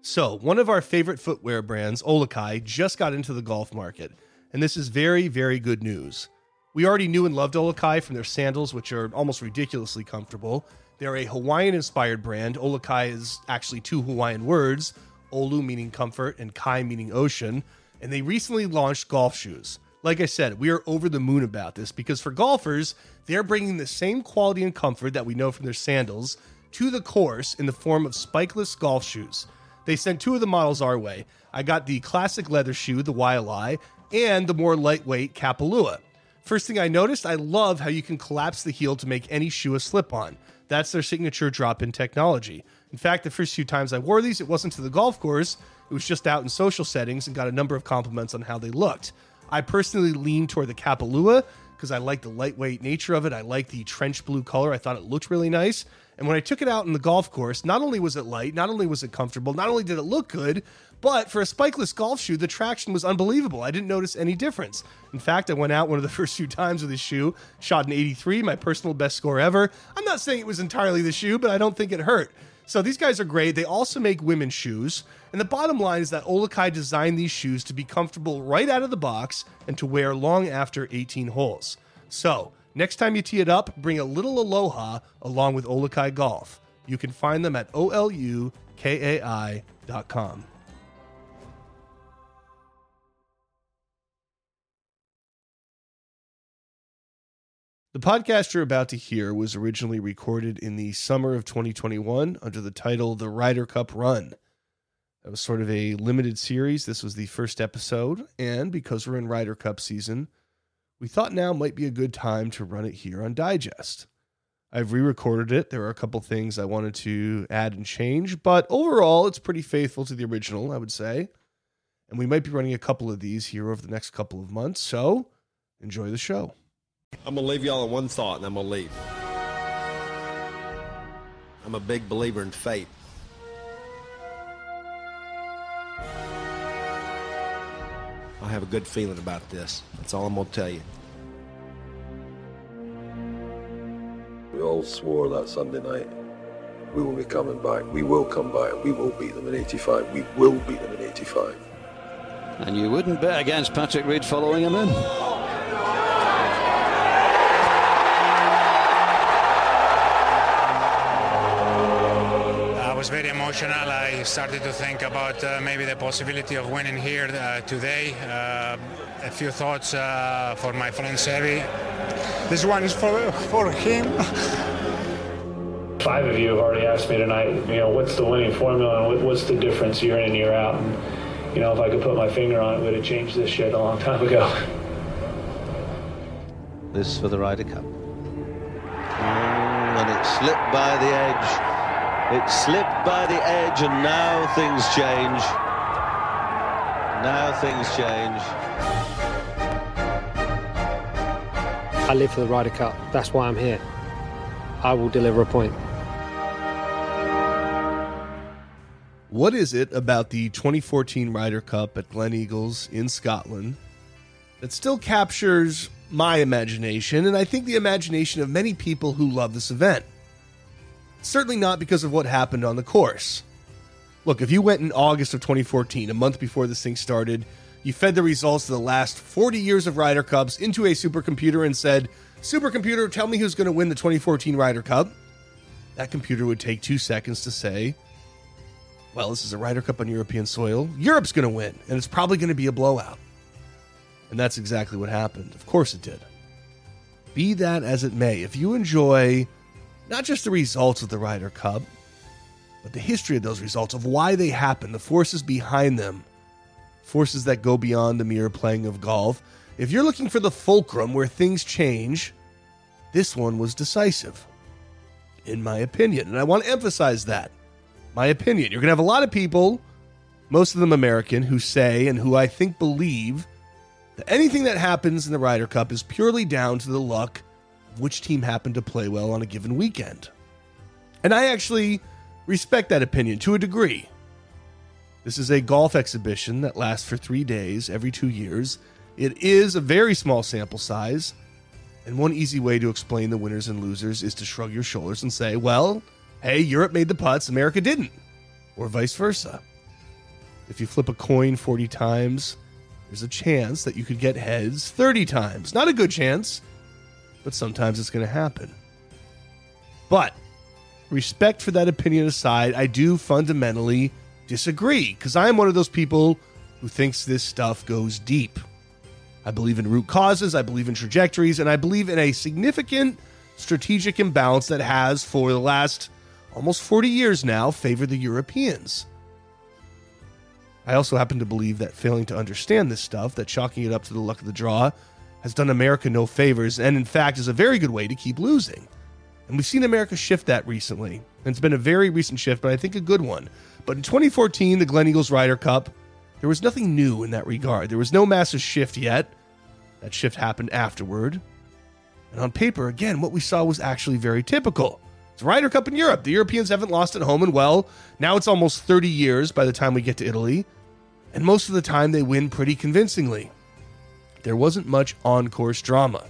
So, one of our favorite footwear brands, OluKai, just got into the golf market, and this is very, very good news. We already knew and loved OluKai from their sandals, which are almost ridiculously comfortable. They're a Hawaiian inspired brand. OluKai is actually two Hawaiian words Olu meaning comfort and Kai meaning ocean. And they recently launched golf shoes. Like I said, we are over the moon about this because for golfers, they're bringing the same quality and comfort that we know from their sandals to the course in the form of spikeless golf shoes. They sent two of the models our way. I got the classic leather shoe, the Waialae, and the more lightweight Kapalua. First thing I noticed, I love how you can collapse the heel to make any shoe a slip on. That's their signature drop in technology. In fact, the first few times I wore these, it wasn't to the golf course, it was just out in social settings and got a number of compliments on how they looked. I personally leaned toward the Kapalua because I like the lightweight nature of it. I like the trench blue color. I thought it looked really nice. And when I took it out in the golf course, not only was it light, not only was it comfortable, not only did it look good, but for a spikeless golf shoe, the traction was unbelievable. I didn't notice any difference. In fact, I went out one of the first few times with this shoe, shot an 83, my personal best score ever. I'm not saying it was entirely the shoe, but I don't think it hurt. So these guys are great. They also make women's shoes. And the bottom line is that OluKai designed these shoes to be comfortable right out of the box and to wear long after 18 holes. So, next time you tee it up, bring a little aloha along with OluKai Golf. You can find them at olukai.com. The podcast you're about to hear was originally recorded in the summer of 2021 under the title The Ryder Cup Run. That was sort of a limited series. This was the first episode, and because we're in Ryder Cup season, we thought now might be a good time to run it here on Digest. I've re recorded it. There are a couple things I wanted to add and change, but overall, it's pretty faithful to the original, I would say. And we might be running a couple of these here over the next couple of months, so enjoy the show. I'm gonna leave y'all on one thought and I'm gonna leave. I'm a big believer in fate. I have a good feeling about this. That's all I'm gonna tell you. We all swore that Sunday night we will be coming back. We will come back. We will beat them in 85. We will beat them in 85. And you wouldn't bet against Patrick Reed following him in. Emotional. I started to think about uh, maybe the possibility of winning here uh, today. Uh, a few thoughts uh, for my friend Seve. This one is for, for him. Five of you have already asked me tonight, you know, what's the winning formula and what's the difference year in and year out? And, you know, if I could put my finger on it, would have changed this shit a long time ago. This for the Ryder Cup. Oh, and it slipped by the edge. It slipped by the edge, and now things change. Now things change. I live for the Ryder Cup. That's why I'm here. I will deliver a point. What is it about the 2014 Ryder Cup at Gleneagles in Scotland that still captures my imagination and I think the imagination of many people who love this event? Certainly not because of what happened on the course. Look, if you went in August of 2014, a month before this thing started, you fed the results of the last 40 years of Ryder Cups into a supercomputer and said, Supercomputer, tell me who's going to win the 2014 Ryder Cup. That computer would take two seconds to say, well, this is a Ryder Cup on European soil. Europe's going to win, and it's probably going to be a blowout. And that's exactly what happened. Of course it did. Be that as it may, if you enjoy not just the results of the Ryder Cup, but the history of those results, of why they happen, the forces behind them, forces that go beyond the mere playing of golf. If you're looking for the fulcrum where things change, this one was decisive, in my opinion. And I want to emphasize that. My opinion. You're going to have a lot of people, most of them American, who say and who I think believe that anything that happens in the Ryder Cup is purely down to the luck which team happened to play well on a given weekend. And I actually respect that opinion to a degree. This is a golf exhibition that lasts for three days every two years. It is a very small sample size. And one easy way to explain the winners and losers is to shrug your shoulders and say, well, hey, Europe made the putts, America didn't, or vice versa. If you flip a coin 40 times, there's a chance that you could get heads 30 times. Not a good chance, but sometimes it's going to happen. But respect for that opinion aside, I do fundamentally disagree because I am one of those people who thinks this stuff goes deep. I believe in root causes, I believe in trajectories, and I believe in a significant strategic imbalance that has, for the last almost 40 years now, favored the Europeans. I also happen to believe that failing to understand this stuff, that chalking it up to the luck of the draw, has done America no favors, and in fact is a very good way to keep losing. And we've seen America shift that recently. And it's been a very recent shift, but I think a good one. But in 2014, the Gleneagles Ryder Cup, there was nothing new in that regard. There was no massive shift yet. That shift happened afterward. And on paper, again, what we saw was actually very typical. It's Ryder Cup in Europe. The Europeans haven't lost at home, and well, now it's almost 30 years by the time we get to Italy. And most of the time, they win pretty convincingly. There wasn't much on course drama.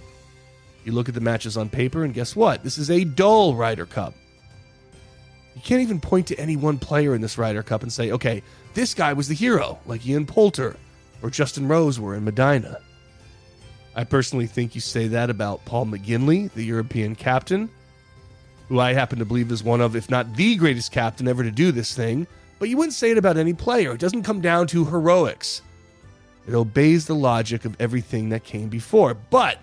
You look at the matches on paper, and guess what? This is a dull Ryder Cup. You can't even point to any one player in this Ryder Cup and say, okay, this guy was the hero, like Ian Poulter or Justin Rose were in Medinah. I personally think you say that about Paul McGinley, the European captain, who I happen to believe is one of, if not the greatest captain ever to do this thing. But you wouldn't say it about any player. It doesn't come down to heroics, it obeys the logic of everything that came before. But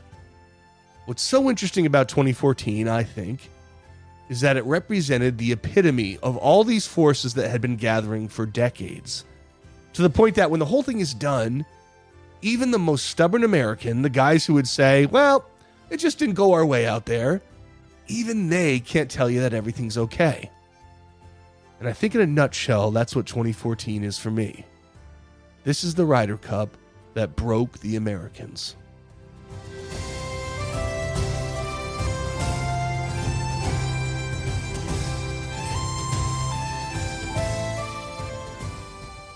what's so interesting about 2014, I think, is that it represented the epitome of all these forces that had been gathering for decades. To the point that when the whole thing is done, even the most stubborn American, the guys who would say, well, it just didn't go our way out there, even they can't tell you that everything's okay. And I think, in a nutshell, that's what 2014 is for me. This is the Ryder Cup that broke the Americans.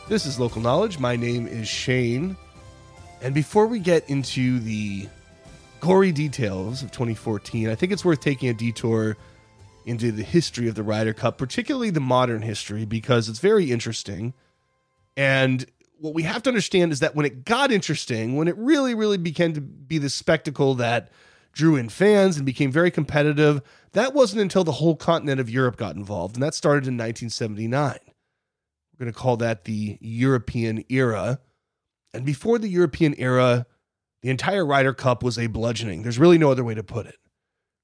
This is Local Knowledge. My name is Shane. And before we get into the gory details of 2014, I think it's worth taking a detour into the history of the Ryder Cup, particularly the modern history, because it's very interesting. And what we have to understand is that when it got interesting, when it really, really began to be the spectacle that drew in fans and became very competitive, that wasn't until the whole continent of Europe got involved. And that started in 1979. We're going to call that the European era. And before the European era, the entire Ryder Cup was a bludgeoning. There's really no other way to put it.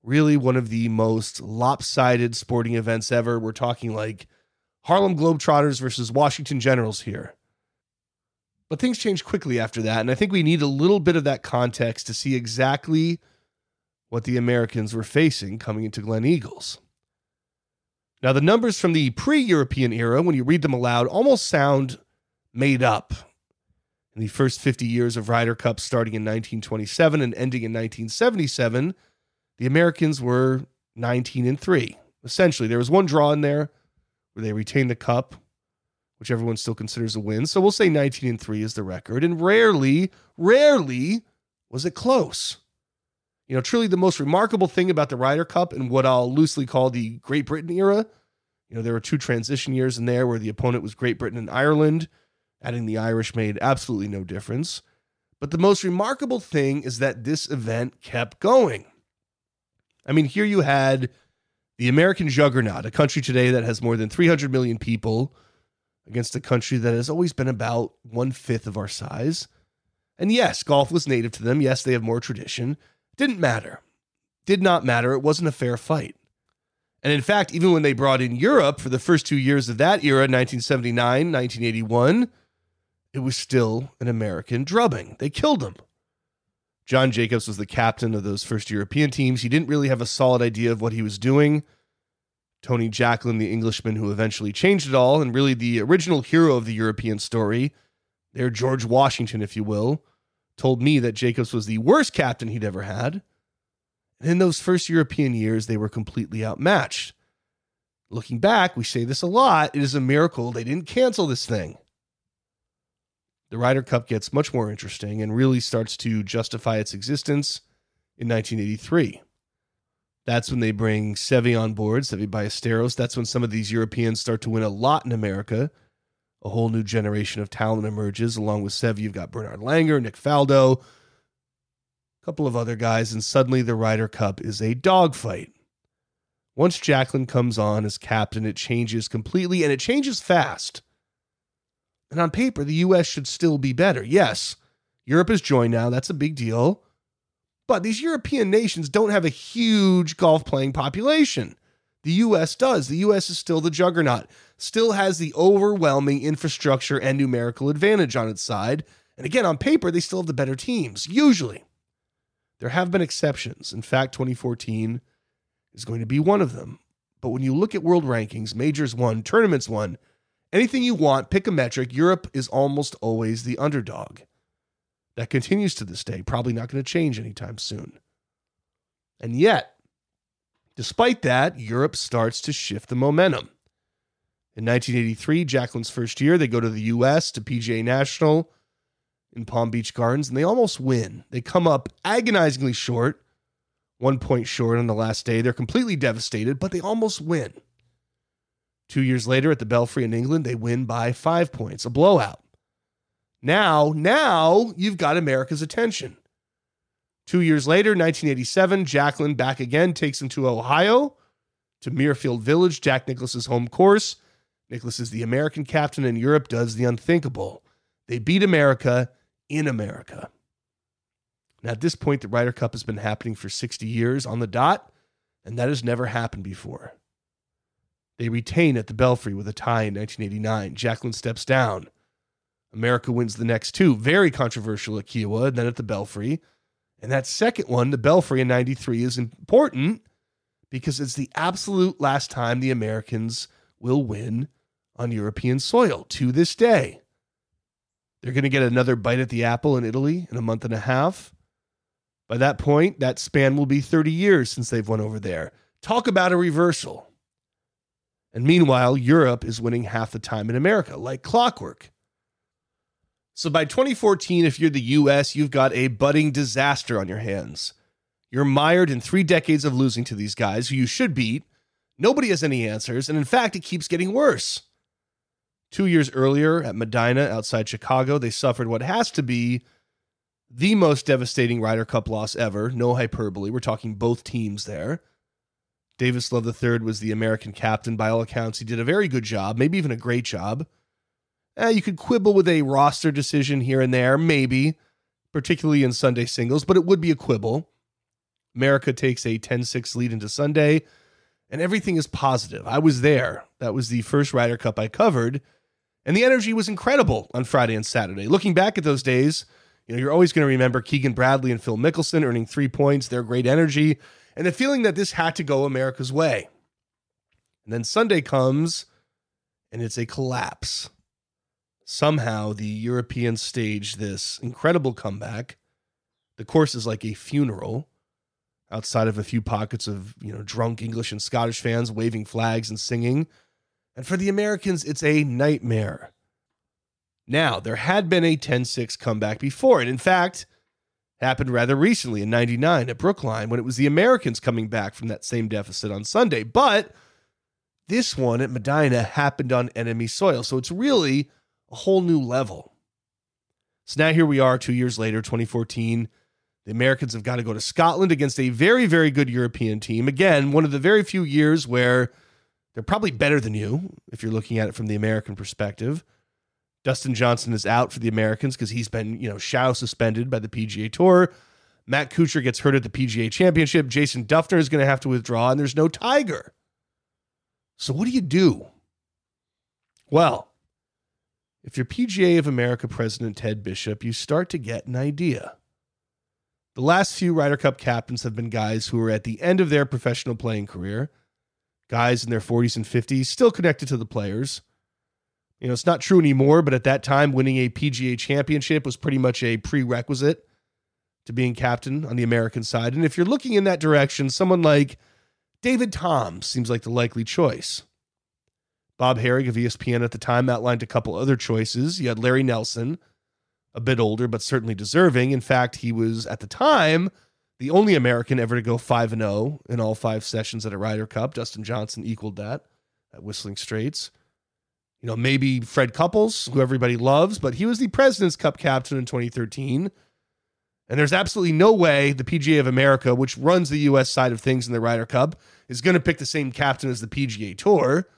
Really, one of the most lopsided sporting events ever. We're talking like Harlem Globetrotters versus Washington Generals here. But things changed quickly after that. And I think we need a little bit of that context to see exactly what the Americans were facing coming into Gleneagles. Now, the numbers from the pre European era, when you read them aloud, almost sound made up in the first 50 years of Ryder Cup starting in 1927 and ending in 1977, the Americans were 19 and 3. Essentially, there was one draw in there where they retained the cup, which everyone still considers a win. So we'll say 19 and 3 is the record. And rarely, rarely was it close. You know, truly the most remarkable thing about the Ryder Cup and what I'll loosely call the Great Britain era, you know, there were two transition years in there where the opponent was Great Britain and Ireland Adding the Irish made absolutely no difference. But the most remarkable thing is that this event kept going. I mean, here you had the American juggernaut, a country today that has more than 300 million people, against a country that has always been about one fifth of our size. And yes, golf was native to them. Yes, they have more tradition. Didn't matter. Did not matter. It wasn't a fair fight. And in fact, even when they brought in Europe for the first two years of that era, 1979, 1981, it was still an American drubbing. They killed him. John Jacobs was the captain of those first European teams. He didn't really have a solid idea of what he was doing. Tony Jacklin, the Englishman who eventually changed it all, and really the original hero of the European story, there, George Washington, if you will, told me that Jacobs was the worst captain he'd ever had. And in those first European years, they were completely outmatched. Looking back, we say this a lot. It is a miracle they didn't cancel this thing the Ryder Cup gets much more interesting and really starts to justify its existence in 1983. That's when they bring Seve on board, Seve Ballesteros. That's when some of these Europeans start to win a lot in America. a whole new generation of talent emerges. Along with Sev, you've got Bernard Langer, Nick Faldo, a couple of other guys, and suddenly the Ryder Cup is a dogfight. Once Jacklin comes on as captain, it changes completely and it changes fast. And on paper, the U.S. should still be better. Yes, Europe has joined now. That's a big deal. But these European nations don't have a huge golf playing population. The US does. The US is still the juggernaut, still has the overwhelming infrastructure and numerical advantage on its side. And again, on paper, they still have the better teams, usually. There have been exceptions. In fact, 2014 is going to be one of them. But when you look at world rankings, majors won, tournaments won, anything you want, pick a metric, Europe is almost always the underdog. That continues to this day, probably not going to change anytime soon. And yet, despite that, Europe starts to shift the momentum. In 1983, Jacklin's first year, they go to the US to PGA National in Palm Beach Gardens, and they almost win. They come up agonizingly short, one point short on the last day. They're completely devastated, but they almost win. Two years later at the Belfry in England, they win by five points, a blowout. Now, now you've got America's attention. Two years later, 1987, Jacklin back again takes him to Ohio, to Muirfield Village, Jack Nicklaus's home course. Nicklaus is the American captain, and Europe does the unthinkable. They beat America in America. Now, at this point, the Ryder Cup has been happening for 60 years on the dot, and that has never happened before. They retain at the Belfry with a tie in 1989. Jacklin steps down. America wins the next two. Very controversial at Kiawah, and then at the Belfry. And that second one, the Belfry in 93, is important because it's the absolute last time the Americans will win on European soil to this day. They're going to get another bite at the apple in Italy in a month and a half. By that point, that span will be 30 years since they've won over there. Talk about a reversal. And meanwhile, Europe is winning half the time in America, like clockwork. So by 2014, if you're the US, you've got a budding disaster on your hands. You're mired in three decades of losing to these guys who you should beat. Nobody has any answers. And in fact, it keeps getting worse. Two years earlier at Medinah outside Chicago, they suffered what has to be the most devastating Ryder Cup loss ever. No hyperbole. We're talking both teams there. Davis Love III was the American captain. By all accounts, he did a very good job, maybe even a great job. Eh, you could quibble with a roster decision here and there, maybe, particularly in Sunday singles, but it would be a quibble. America takes a 10 6 lead into Sunday, and everything is positive. I was there. That was the first Ryder Cup I covered, and the energy was incredible on Friday and Saturday. Looking back at those days, you know, you're always going to remember Keegan Bradley and Phil Mickelson earning three points, their great energy, and the feeling that this had to go America's way. And then Sunday comes, and it's a collapse somehow the Europeans stage this incredible comeback. The course is like a funeral outside of a few pockets of, you know, drunk English and Scottish fans waving flags and singing. And for the Americans, it's a nightmare. Now, there had been a 10 6 comeback before. And in fact, happened rather recently in 99 at Brookline when it was the Americans coming back from that same deficit on Sunday. But this one at Medinah happened on enemy soil. So it's really a whole new level. So now here we are, two years later, 2014. The Americans have got to go to Scotland against a very, very good European team. Again, one of the very few years where they're probably better than you if you're looking at it from the American perspective. Dustin Johnson is out for the Americans because he's been, you know, shadow suspended by the PGA Tour. Matt Kuchar gets hurt at the PGA Championship. Jason Dufner is going to have to withdraw, and there's no Tiger. So what do you do? Well, if you're PGA of America President Ted Bishop, you start to get an idea. The last few Ryder Cup captains have been guys who are at the end of their professional playing career, guys in their 40s and 50s, still connected to the players. You know, it's not true anymore, but at that time, winning a PGA championship was pretty much a prerequisite to being captain on the American side. And if you're looking in that direction, someone like David Toms seems like the likely choice. Bob Harig of ESPN at the time outlined a couple other choices. You had Larry Nelson, a bit older, but certainly deserving. In fact, he was at the time the only American ever to go 5 and 0 in all five sessions at a Ryder Cup. Dustin Johnson equaled that at Whistling Straits. You know, maybe Fred Couples, who everybody loves, but he was the President's Cup captain in 2013. And there's absolutely no way the PGA of America, which runs the US side of things in the Ryder Cup, is going to pick the same captain as the PGA Tour.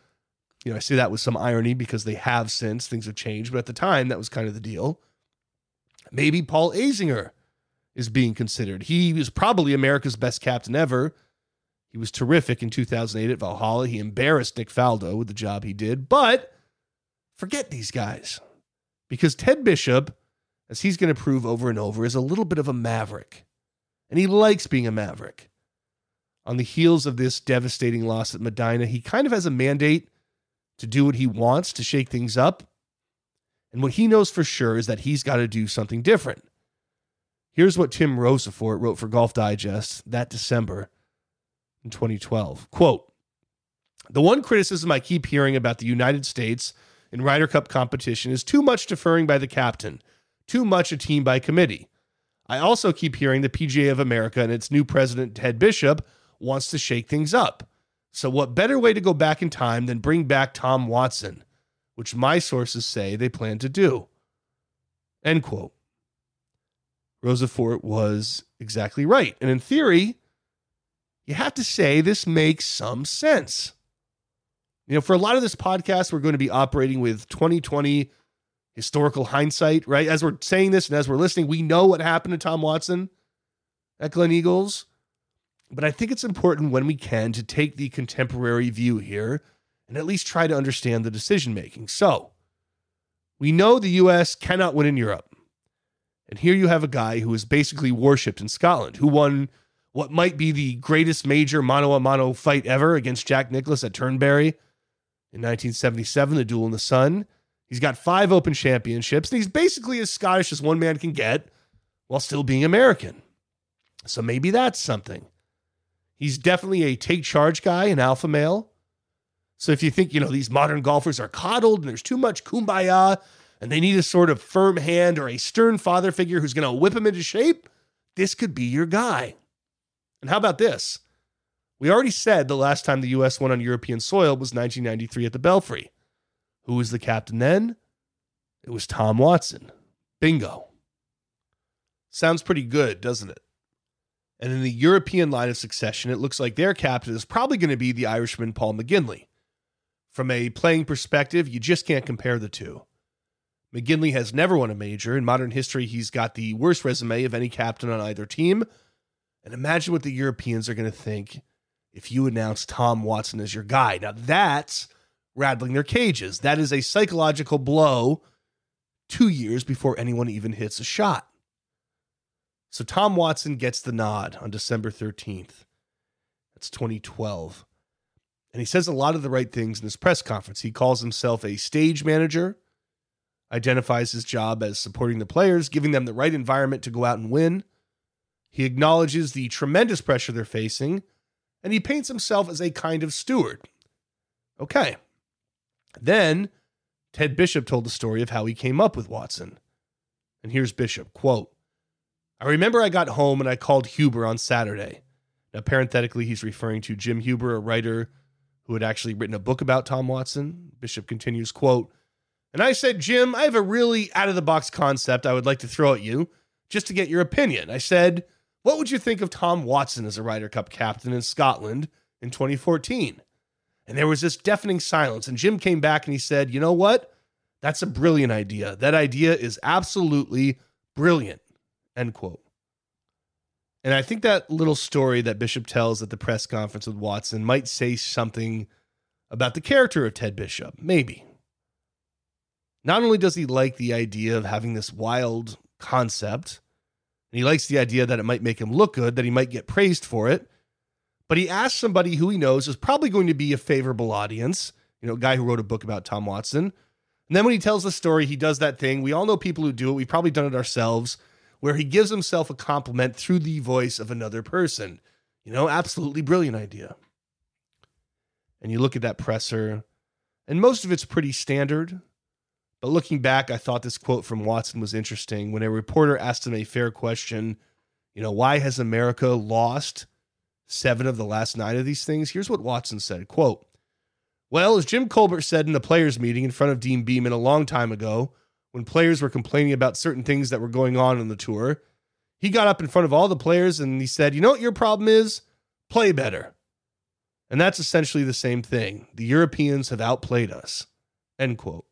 You know, I say that with some irony because they have since, things have changed, but at the time, that was kind of the deal. Maybe Paul Azinger is being considered. He was probably America's best captain ever. He was terrific in 2008 at Valhalla. He embarrassed Nick Faldo with the job he did, but forget these guys because Ted Bishop as he's going to prove over and over, is a little bit of a maverick. And he likes being a maverick. On the heels of this devastating loss at Medinah, he kind of has a mandate to do what he wants to shake things up. And what he knows for sure is that he's got to do something different. Here's what Tim Rosaforte wrote for Golf Digest that December in 2012. Quote, the one criticism I keep hearing about the United States in Ryder Cup competition is too much deferring by the captain too much a team by committee. I also keep hearing the PGA of America and its new president, Ted Bishop, wants to shake things up. So, what better way to go back in time than bring back Tom Watson, which my sources say they plan to do? End quote. Rosaforte was exactly right. And in theory, you have to say this makes some sense. You know, for a lot of this podcast, we're going to be operating with 2020 historical hindsight, right? As we're saying this and as we're listening, we know what happened to Tom Watson at Gleneagles. But I think it's important when we can to take the contemporary view here and at least try to understand the decision making. So, we know the US cannot win in Europe. And here you have a guy who is basically worshipped in Scotland, who won what might be the greatest major mano a mano fight ever against Jack Nicklaus at Turnberry in 1977, the duel in the sun. He's got five open championships, and he's basically as Scottish as one man can get while still being American. So maybe that's something. He's definitely a take charge guy, an alpha male. So if you think, you know, these modern golfers are coddled and there's too much kumbaya and they need a sort of firm hand or a stern father figure who's going to whip them into shape, this could be your guy. And how about this? We already said the last time the U.S. won on European soil was 1993 at the Belfry. Who was the captain then? It was Tom Watson. Bingo. Sounds pretty good, doesn't it? And in the European line of succession, it looks like their captain is probably going to be the Irishman Paul McGinley. From a playing perspective, you just can't compare the two. McGinley has never won a major. In modern history, he's got the worst resume of any captain on either team. And imagine what the Europeans are going to think if you announce Tom Watson as your guy. Now, that's rattling their cages. That is a psychological blow two years before anyone even hits a shot. So Tom Watson gets the nod on December 13th. That's 2012. And he says a lot of the right things in his press conference. He calls himself a stage manager, identifies his job as supporting the players, giving them the right environment to go out and win. He acknowledges the tremendous pressure they're facing, and he paints himself as a kind of steward. Okay. Then Ted Bishop told the story of how he came up with Watson. And here's Bishop quote, I remember I got home and I called Huber on Saturday. Now, parenthetically, he's referring to Jim Huber, a writer who had actually written a book about Tom Watson. Bishop continues, quote, and I said, Jim, I have a really out of the box concept I would like to throw at you just to get your opinion. I said, What would you think of Tom Watson as a Ryder Cup captain in Scotland in 2014? And there was this deafening silence. And Jim came back and he said, You know what? That's a brilliant idea. That idea is absolutely brilliant. End quote. And I think that little story that Bishop tells at the press conference with Watson might say something about the character of Ted Bishop. Maybe. Not only does he like the idea of having this wild concept, and he likes the idea that it might make him look good, that he might get praised for it, but he asks somebody who he knows is probably going to be a favorable audience, you know, a guy who wrote a book about Tom Watson. And then when he tells the story, he does that thing. We all know people who do it. We've probably done it ourselves, where he gives himself a compliment through the voice of another person. You know, absolutely brilliant idea. And you look at that presser, and most of it's pretty standard. But looking back, I thought this quote from Watson was interesting. When a reporter asked him a fair question, you know, why has America lost seven of the last nine of these things. Here's what Watson said quote, Well, as Jim Colbert said in a players' meeting in front of Deane Beman a long time ago, when players were complaining about certain things that were going on on the tour, he got up in front of all the players and he said, You know what your problem is? Play better. And that's essentially the same thing. The Europeans have outplayed us. End quote.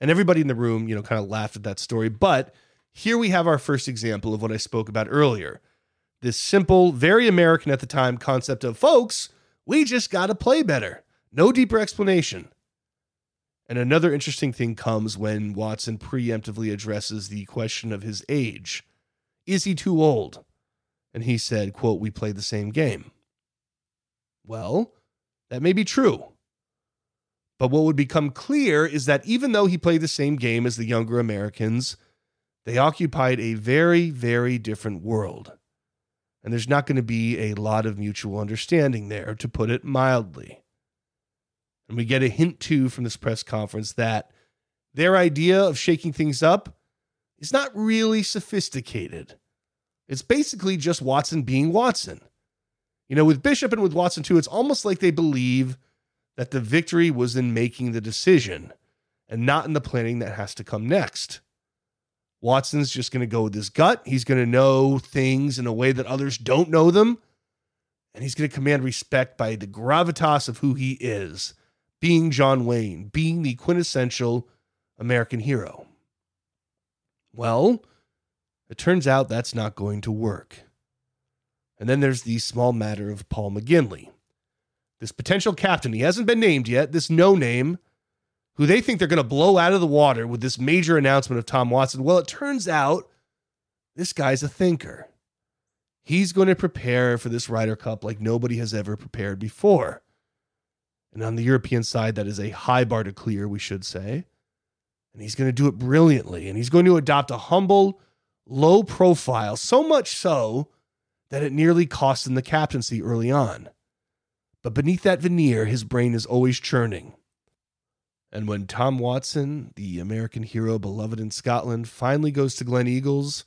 And everybody in the room, you know, kind of laughed at that story. But here we have our first example of what I spoke about earlier. This simple, very American at the time concept of, folks, we just got to play better. No deeper explanation. And another interesting thing comes when Watson preemptively addresses the question of his age. Is he too old? And he said, quote, we played the same game. Well, that may be true. But what would become clear is that even though he played the same game as the younger Americans, they occupied a very, very different world. And there's not going to be a lot of mutual understanding there, to put it mildly. And we get a hint, too, from this press conference that their idea of shaking things up is not really sophisticated. It's basically just Watson being Watson. You know, with Bishop and with Watson, too, it's almost like they believe that the victory was in making the decision and not in the planning that has to come next. Watson's just going to go with his gut. He's going to know things in a way that others don't know them. And he's going to command respect by the gravitas of who he is, being John Wayne, being the quintessential American hero. Well, it turns out that's not going to work. And then there's the small matter of Paul McGinley. This potential captain, he hasn't been named yet, this no name who they think they're going to blow out of the water with this major announcement of Tom Watson. Well, it turns out this guy's a thinker. He's going to prepare for this Ryder Cup like nobody has ever prepared before. And on the European side, that is a high bar to clear, we should say. And he's going to do it brilliantly. And he's going to adopt a humble, low profile, so much so that it nearly cost him the captaincy early on. But beneath that veneer, his brain is always churning. And when Tom Watson, the American hero beloved in Scotland, finally goes to Gleneagles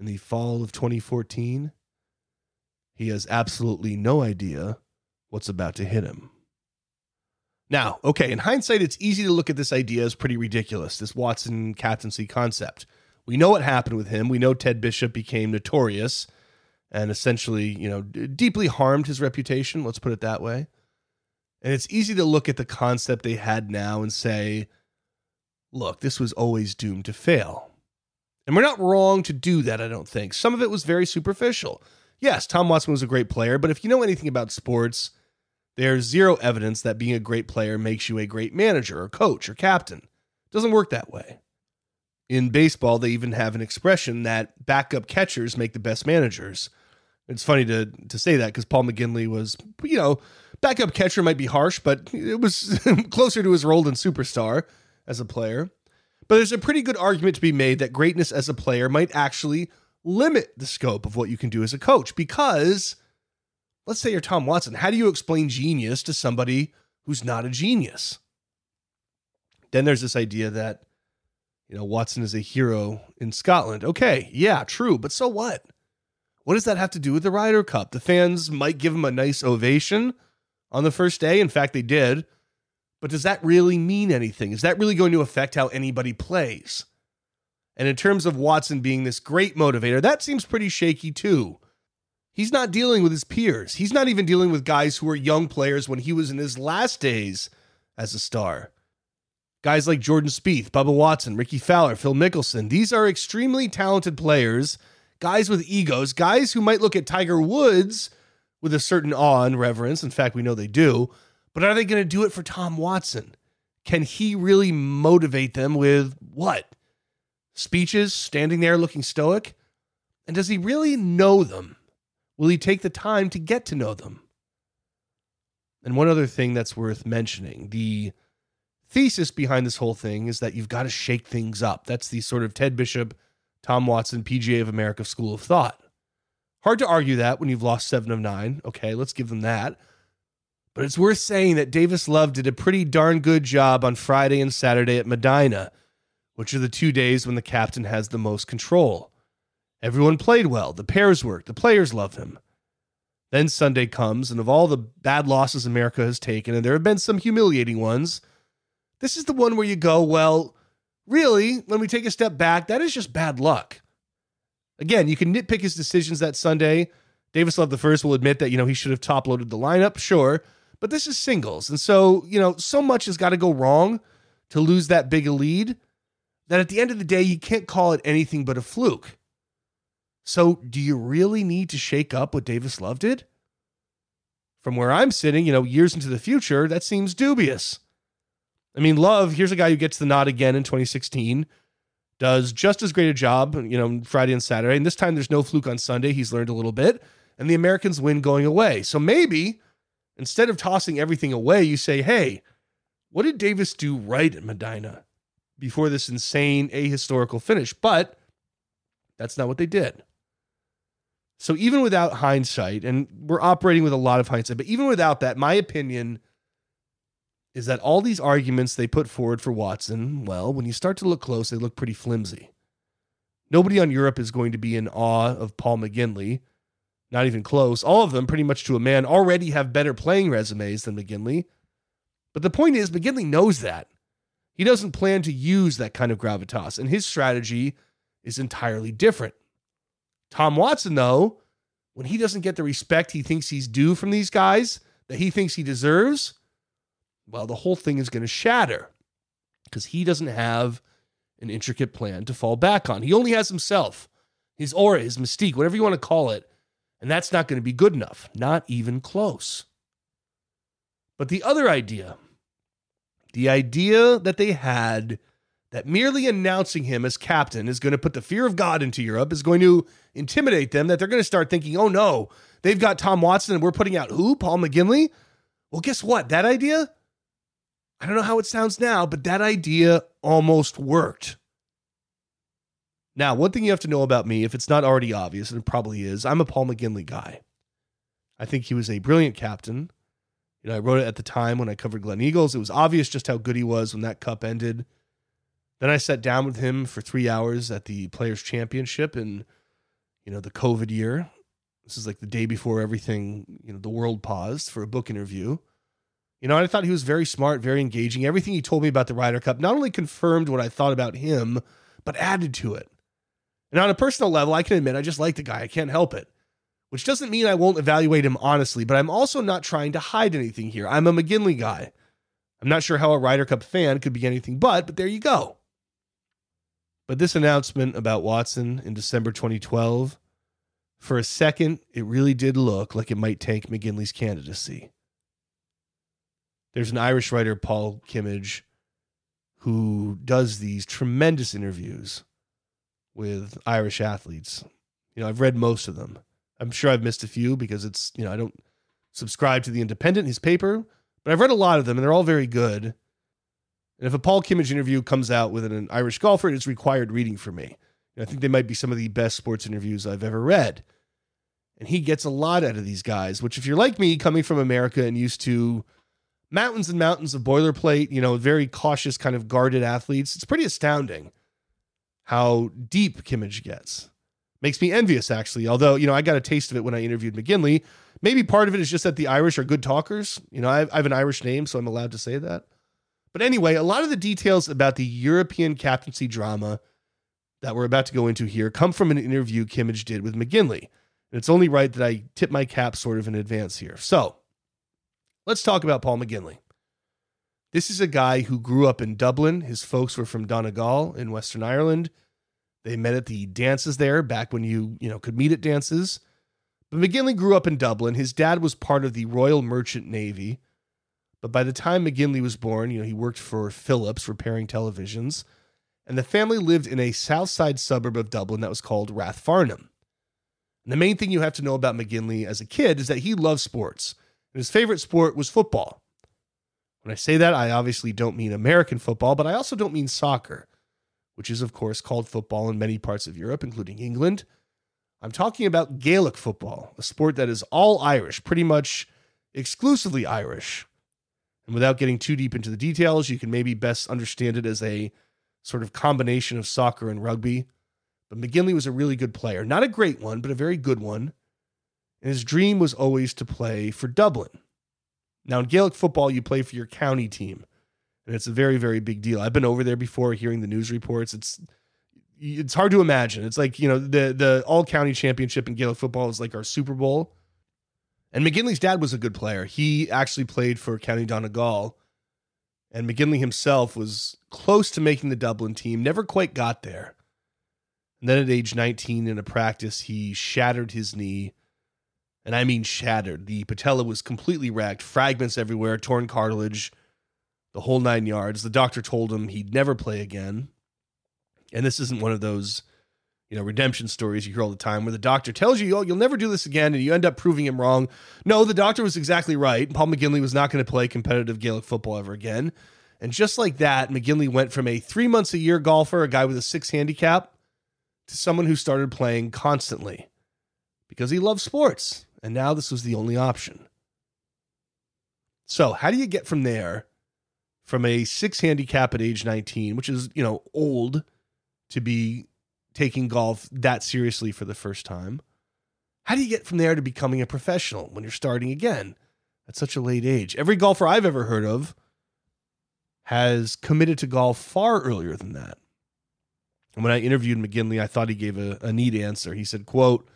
in the fall of 2014, he has absolutely no idea what's about to hit him. Now, okay, in hindsight, it's easy to look at this idea as pretty ridiculous, this Watson captaincy concept. We know what happened with him. We know Ted Bishop became notorious and essentially, you know, deeply harmed his reputation, let's put it that way. And it's easy to look at the concept they had now and say, look, this was always doomed to fail. And we're not wrong to do that, I don't think. Some of it was very superficial. Yes, Tom Watson was a great player, but if you know anything about sports, there's zero evidence that being a great player makes you a great manager or coach or captain. It doesn't work that way. In baseball, they even have an expression that backup catchers make the best managers. It's funny to to say that because Paul McGinley was, you know, backup catcher might be harsh, but it was closer to his role than superstar as a player. But there's a pretty good argument to be made that greatness as a player might actually limit the scope of what you can do as a coach because let's say you're Tom Watson. How do you explain genius to somebody who's not a genius? Then there's this idea that, you know, Watson is a hero in Scotland. Okay, yeah, true, but so what? What does that have to do with the Ryder Cup? The fans might give him a nice ovation on the first day. In fact, they did. But does that really mean anything? Is that really going to affect how anybody plays? And in terms of Watson being this great motivator, that seems pretty shaky too. He's not dealing with his peers. He's not even dealing with guys who were young players when he was in his last days as a star. Guys like Jordan Spieth, Bubba Watson, Rickie Fowler, Phil Mickelson, these are extremely talented players, guys with egos, guys who might look at Tiger Woods with a certain awe and reverence. In fact, we know they do. But are they going to do it for Tom Watson? Can he really motivate them with what? Speeches, standing there looking stoic? And does he really know them? Will he take the time to get to know them? And one other thing that's worth mentioning the thesis behind this whole thing is that you've got to shake things up. That's the sort of Ted Bishop, Tom Watson, PGA of America school of thought. Hard to argue that when you've lost seven of nine. Okay, let's give them that. But it's worth saying that Davis Love did a pretty darn good job on Friday and Saturday at Medinah, which are the two days when the captain has the most control. Everyone played well. The pairs worked. The players love him. Then Sunday comes, and of all the bad losses America has taken, and there have been some humiliating ones, this is the one where you go, well, really, when we take a step back, that is just bad luck. Again, you can nitpick his decisions that Sunday. Davis Love the first will admit that, you know, he should have top loaded the lineup, sure, but this is singles. And so, you know, so much has got to go wrong to lose that big a lead that at the end of the day, you can't call it anything but a fluke. So, do you really need to shake up what Davis Love did? From where I'm sitting, you know, years into the future, that seems dubious. I mean, Love, here's a guy who gets the nod again in 2016, does just as great a job, you know, Friday and Saturday. And this time there's no fluke on Sunday. He's learned a little bit, and the Americans win going away. So maybe instead of tossing everything away, you say, hey, what did Davis do right at Medinah before this insane ahistorical finish? But that's not what they did. So even without hindsight, and we're operating with a lot of hindsight, but even without that, my opinion is that all these arguments they put forward for Watson, well, when you start to look close, they look pretty flimsy. Nobody on Europe is going to be in awe of Paul McGinley. Not even close. All of them, pretty much to a man, already have better playing resumes than McGinley. But the point is, McGinley knows that. He doesn't plan to use that kind of gravitas, and his strategy is entirely different. Tom Watson, though, when he doesn't get the respect he thinks he's due from these guys that he thinks he deserves, well, the whole thing is going to shatter because he doesn't have an intricate plan to fall back on. He only has himself, his aura, his mystique, whatever you want to call it. And that's not going to be good enough, not even close. But the other idea, the idea that they had that merely announcing him as captain is going to put the fear of God into Europe, is going to intimidate them, that they're going to start thinking, oh no, they've got Tom Watson and we're putting out who? Paul McGinley? Well, guess what? That idea, I don't know how it sounds now, but that idea almost worked. Now, one thing you have to know about me, if it's not already obvious, and it probably is, I'm a Paul McGinley guy. I think he was a brilliant captain. You know, I wrote it at the time when I covered Gleneagles. It was obvious just how good he was when that cup ended. Then I sat down with him for three hours at the Players Championship in, you know, the COVID year. This is like the day before everything, you know, the world paused for a book interview. You know, I thought he was very smart, very engaging. Everything he told me about the Ryder Cup not only confirmed what I thought about him, but added to it. And on a personal level, I can admit I just like the guy. I can't help it. Which doesn't mean I won't evaluate him honestly, but I'm also not trying to hide anything here. I'm a McGinley guy. I'm not sure how a Ryder Cup fan could be anything but, but there you go. But this announcement about Watson in December 2012, for a second, it really did look like it might tank McGinley's candidacy. There's an Irish writer, Paul Kimmage, who does these tremendous interviews with Irish athletes. You know, I've read most of them. I'm sure I've missed a few because it's, you know, I don't subscribe to the Independent, his paper, but I've read a lot of them and they're all very good. And if a Paul Kimmage interview comes out with an Irish golfer, it's required reading for me. And I think they might be some of the best sports interviews I've ever read. And he gets a lot out of these guys, which if you're like me, coming from America and used to mountains and mountains of boilerplate, you know, very cautious, kind of guarded athletes. It's pretty astounding how deep Kimmage gets. Makes me envious, actually. Although, you know, I got a taste of it when I interviewed McGinley. Maybe part of it is just that the Irish are good talkers. You know, I have, I have an Irish name, so I'm allowed to say that. But anyway, a lot of the details about the European captaincy drama that we're about to go into here come from an interview Kimmage did with McGinley. And it's only right that I tip my cap sort of in advance here. So, Let's talk about Paul McGinley. This is a guy who grew up in Dublin. His folks were from Donegal in Western Ireland. They met at the dances there back when you, you know, could meet at dances. But McGinley grew up in Dublin. His dad was part of the Royal Merchant Navy. But by the time McGinley was born, you know, he worked for Philips repairing televisions. And the family lived in a south side suburb of Dublin that was called Rathfarnham. And the main thing you have to know about McGinley as a kid is that he loved sports and his favorite sport was football. When I say that, I obviously don't mean American football, but I also don't mean soccer, which is, of course, called football in many parts of Europe, including England. I'm talking about Gaelic football, a sport that is all Irish, pretty much exclusively Irish. And without getting too deep into the details, you can maybe best understand it as a sort of combination of soccer and rugby. But McGinley was a really good player. Not a great one, but a very good one. And his dream was always to play for Dublin. Now, in Gaelic football, you play for your county team, and it's a very, very big deal. I've been over there before hearing the news reports. It's it's hard to imagine. It's like, you know, the the all county championship in Gaelic football is like our Super Bowl. And McGinley's dad was a good player. He actually played for County Donegal. And McGinley himself was close to making the Dublin team, never quite got there. And then at age 19 in a practice, he shattered his knee. And I mean shattered. The patella was completely wrecked, fragments everywhere, torn cartilage, the whole nine yards. The doctor told him he'd never play again. And this isn't one of those, you know, redemption stories you hear all the time where the doctor tells you, oh, you'll never do this again, and you end up proving him wrong. No, the doctor was exactly right. Paul McGinley was not going to play competitive Gaelic football ever again. And just like that, McGinley went from a three months a year golfer, a guy with a six handicap, to someone who started playing constantly because he loved sports. And now this was the only option. So, how do you get from there, from a six handicap at age 19, which is, you know, old to be taking golf that seriously for the first time? How do you get from there to becoming a professional when you're starting again at such a late age? Every golfer I've ever heard of has committed to golf far earlier than that. And when I interviewed McGinley, I thought he gave a, a neat answer. He said, quote,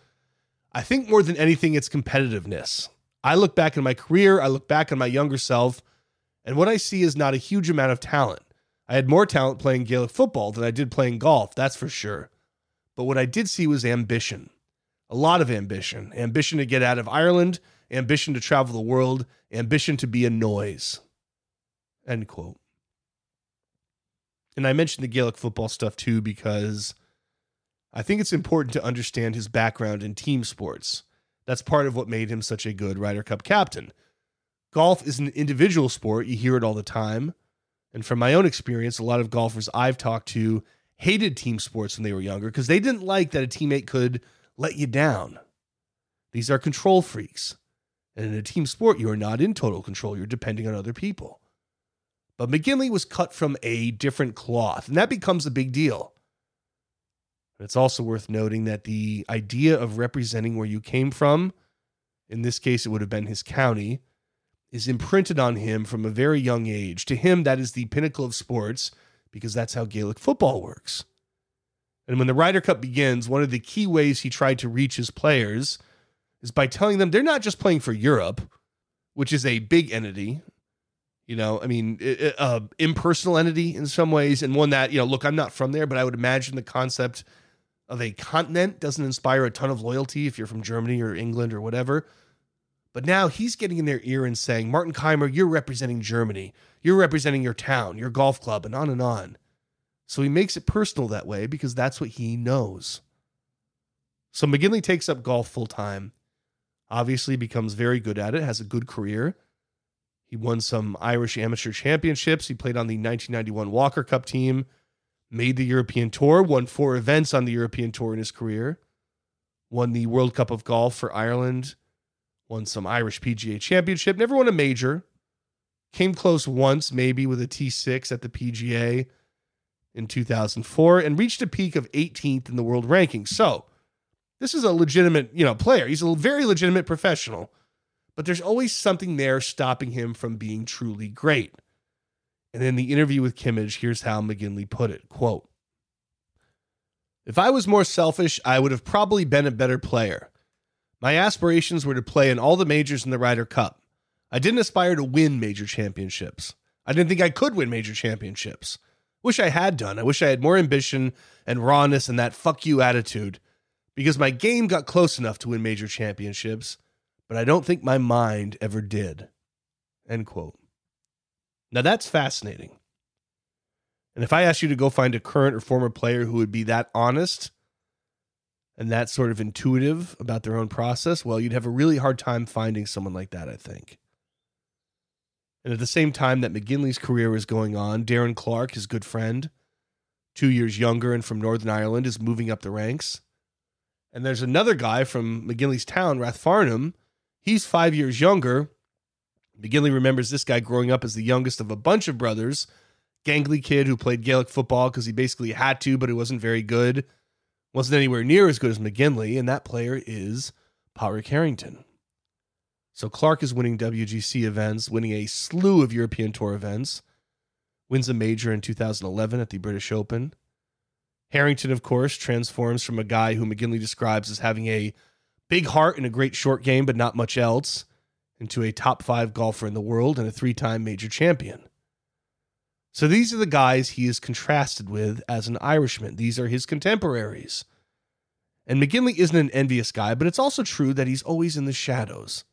I think more than anything, it's competitiveness. I look back in my career, I look back on my younger self, and what I see is not a huge amount of talent. I had more talent playing Gaelic football than I did playing golf, that's for sure. But what I did see was ambition. A lot of ambition. Ambition to get out of Ireland, ambition to travel the world, ambition to be a noise. End quote. And I mentioned the Gaelic football stuff too because I think it's important to understand his background in team sports. That's part of what made him such a good Ryder Cup captain. Golf is an individual sport, you hear it all the time. And from my own experience, a lot of golfers I've talked to hated team sports when they were younger because they didn't like that a teammate could let you down. These are control freaks. And in a team sport, you are not in total control, you're depending on other people. But McGinley was cut from a different cloth, and that becomes a big deal. It's also worth noting that the idea of representing where you came from, in this case, it would have been his county, is imprinted on him from a very young age. To him, that is the pinnacle of sports because that's how Gaelic football works. And when the Ryder Cup begins, one of the key ways he tried to reach his players is by telling them they're not just playing for Europe, which is a big entity, you know, I mean, uh, impersonal entity in some ways, and one that you know, look, I'm not from there, but I would imagine the concept of a continent doesn't inspire a ton of loyalty if you're from Germany or England or whatever. But now he's getting in their ear and saying, Martin Kaymer, you're representing Germany. You're representing your town, your golf club, and on and on. So he makes it personal that way because that's what he knows. So McGinley takes up golf full time, obviously becomes very good at it, has a good career. He won some Irish amateur championships. He played on the 1991 Walker Cup team, made the European Tour, won four events on the European Tour in his career, won the World Cup of Golf for Ireland, won some Irish PGA championship, never won a major. Came close once, maybe with a T6 at the PGA in 2004, and reached a peak of 18th in the world rankings. So, this is a legitimate, you know, player. He's a very legitimate professional but there's always something there stopping him from being truly great. And in the interview with Kimmage, here's how McGinley put it quote, If I was more selfish, I would have probably been a better player. My aspirations were to play in all the majors in the Ryder Cup. I didn't aspire to win major championships. I didn't think I could win major championships. Wish I had done. I wish I had more ambition and rawness and that fuck you attitude because my game got close enough to win major championships but I don't think my mind ever did. End quote. Now that's fascinating. And if I asked you to go find a current or former player who would be that honest and that sort of intuitive about their own process, well, you'd have a really hard time finding someone like that, I think. And at the same time that McGinley's career was going on, Darren Clarke, his good friend, two years younger and from Northern Ireland, is moving up the ranks. And there's another guy from McGinley's town, Rathfarnham, He's five years younger. McGinley remembers this guy growing up as the youngest of a bunch of brothers. Gangly kid who played Gaelic football because he basically had to, but he wasn't very good. Wasn't anywhere near as good as McGinley, and that player is Padraig Harrington. So Clarke is winning WGC events, winning a slew of European Tour events, wins a major in 2011 at the British Open. Harrington, of course, transforms from a guy who McGinley describes as having a big heart and a great short game, but not much else, into a top five golfer in the world and a three time major champion. So these are the guys he is contrasted with as an Irishman. These are his contemporaries. And McGinley isn't an envious guy, but it's also true that he's always in the shadows.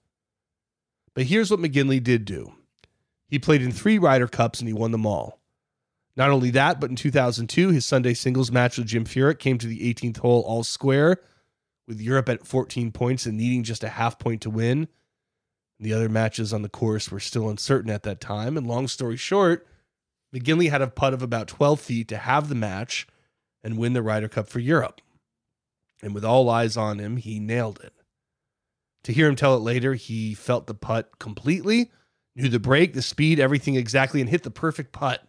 But here's what McGinley did do he played in three Ryder Cups and he won them all. Not only that, but in 2002, his Sunday singles match with Jim Furyk came to the 18th hole all square, with Europe at 14 points and needing just a half point to win. The other matches on the course were still uncertain at that time. And long story short, McGinley had a putt of about 12 feet to have the match and win the Ryder Cup for Europe. And with all eyes on him, he nailed it. To hear him tell it later, he felt the putt completely, knew the break, the speed, everything exactly, and hit the perfect putt.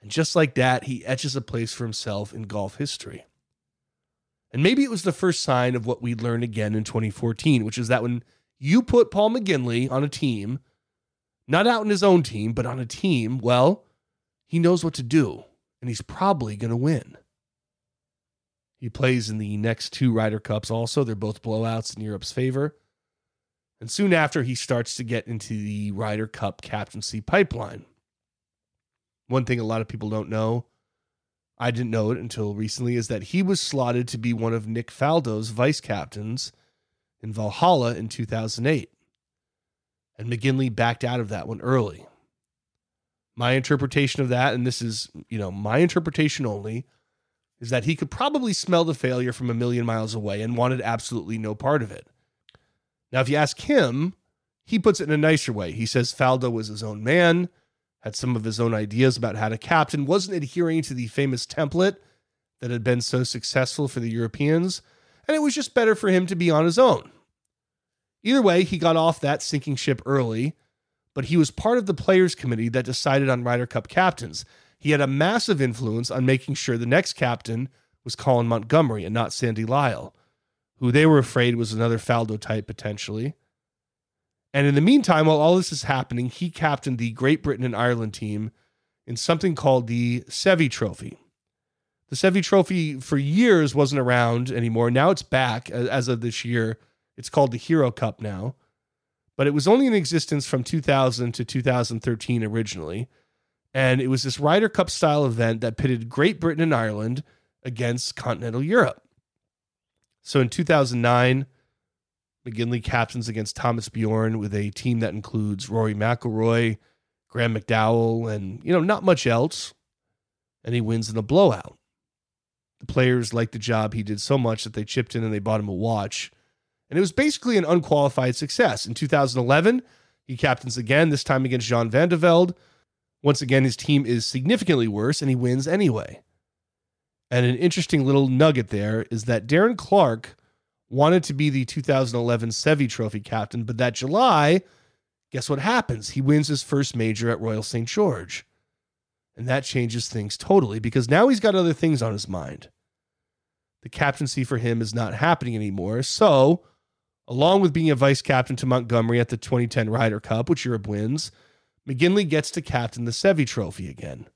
And just like that, he etches a place for himself in golf history. And maybe it was the first sign of what we'd learn again in 2014, which is that when you put Paul McGinley on a team, not out in his own team, but on a team, well, he knows what to do, and he's probably going to win. He plays in the next two Ryder Cups also. They're both blowouts in Europe's favor. And soon after, he starts to get into the Ryder Cup captaincy pipeline. One thing a lot of people don't know, I didn't know it until recently, is that he was slotted to be one of Nick Faldo's vice captains in Valhalla in 2008. And McGinley backed out of that one early. My interpretation of that, and this is, you know, my interpretation only, is that he could probably smell the failure from a million miles away and wanted absolutely no part of it. Now, if you ask him, he puts it in a nicer way. He says Faldo was his own man, had some of his own ideas about how to captain, wasn't adhering to the famous template that had been so successful for the Europeans, and it was just better for him to be on his own. Either way, he got off that sinking ship early but he was part of the players committee that decided on Ryder Cup captains. He had a massive influence on making sure the next captain was Colin Montgomerie and not Sandy Lyle, who they were afraid was another Faldo type potentially. And in the meantime, while all this is happening, he captained the Great Britain and Ireland team in something called the Seve Trophy. The Seve Trophy for years wasn't around anymore. Now it's back as of this year. It's called the Hero Cup now but it was only in existence from 2000 to 2013 originally. And it was this Ryder Cup style event that pitted Great Britain and Ireland against continental Europe. So in 2009, McGinley captains against Thomas Bjorn with a team that includes Rory McIlroy, Graham McDowell, and you know not much else, and he wins in a blowout. The players liked the job he did so much that they chipped in and they bought him a watch, and it was basically an unqualified success. In 2011, he captains again, this time against Jean Van de Velde. Once again, his team is significantly worse, and he wins anyway. And an interesting little nugget there is that Darren Clarke wanted to be the 2011 Seve Trophy captain, but that July, guess what happens? He wins his first major at Royal St. George. And that changes things totally because now he's got other things on his mind. The captaincy for him is not happening anymore. So Along with being a vice captain to Montgomerie at the 2010 Ryder Cup, which Europe wins, McGinley gets to captain the Seve Trophy again.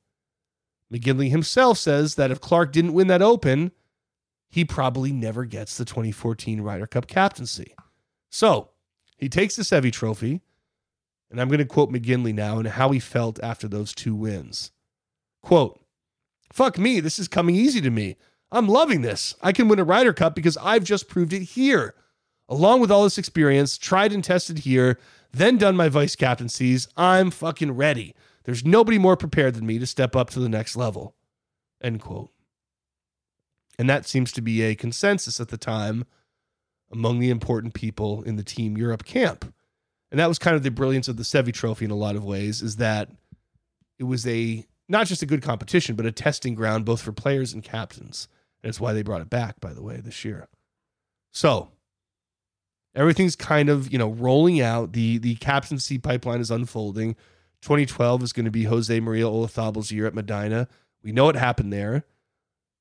McGinley himself says that if Clarke didn't win that Open, he probably never gets the 2014 Ryder Cup captaincy. So he takes the Seve Trophy, and I'm going to quote McGinley now and how he felt after those two wins. Quote, Fuck me, this is coming easy to me. I'm loving this. I can win a Ryder Cup because I've just proved it here along with all this experience, tried and tested here, then done my vice captaincies, I'm fucking ready. There's nobody more prepared than me to step up to the next level. End quote. And that seems to be a consensus at the time among the important people in the Team Europe camp. And that was kind of the brilliance of the Seve Trophy in a lot of ways, is that it was a not just a good competition, but a testing ground both for players and captains. And it's why they brought it back, by the way, this year. So everything's kind of you know rolling out. the The captaincy pipeline is unfolding. 2012 is going to be Jose Maria Olazabal's year at Medinah. We know what happened there.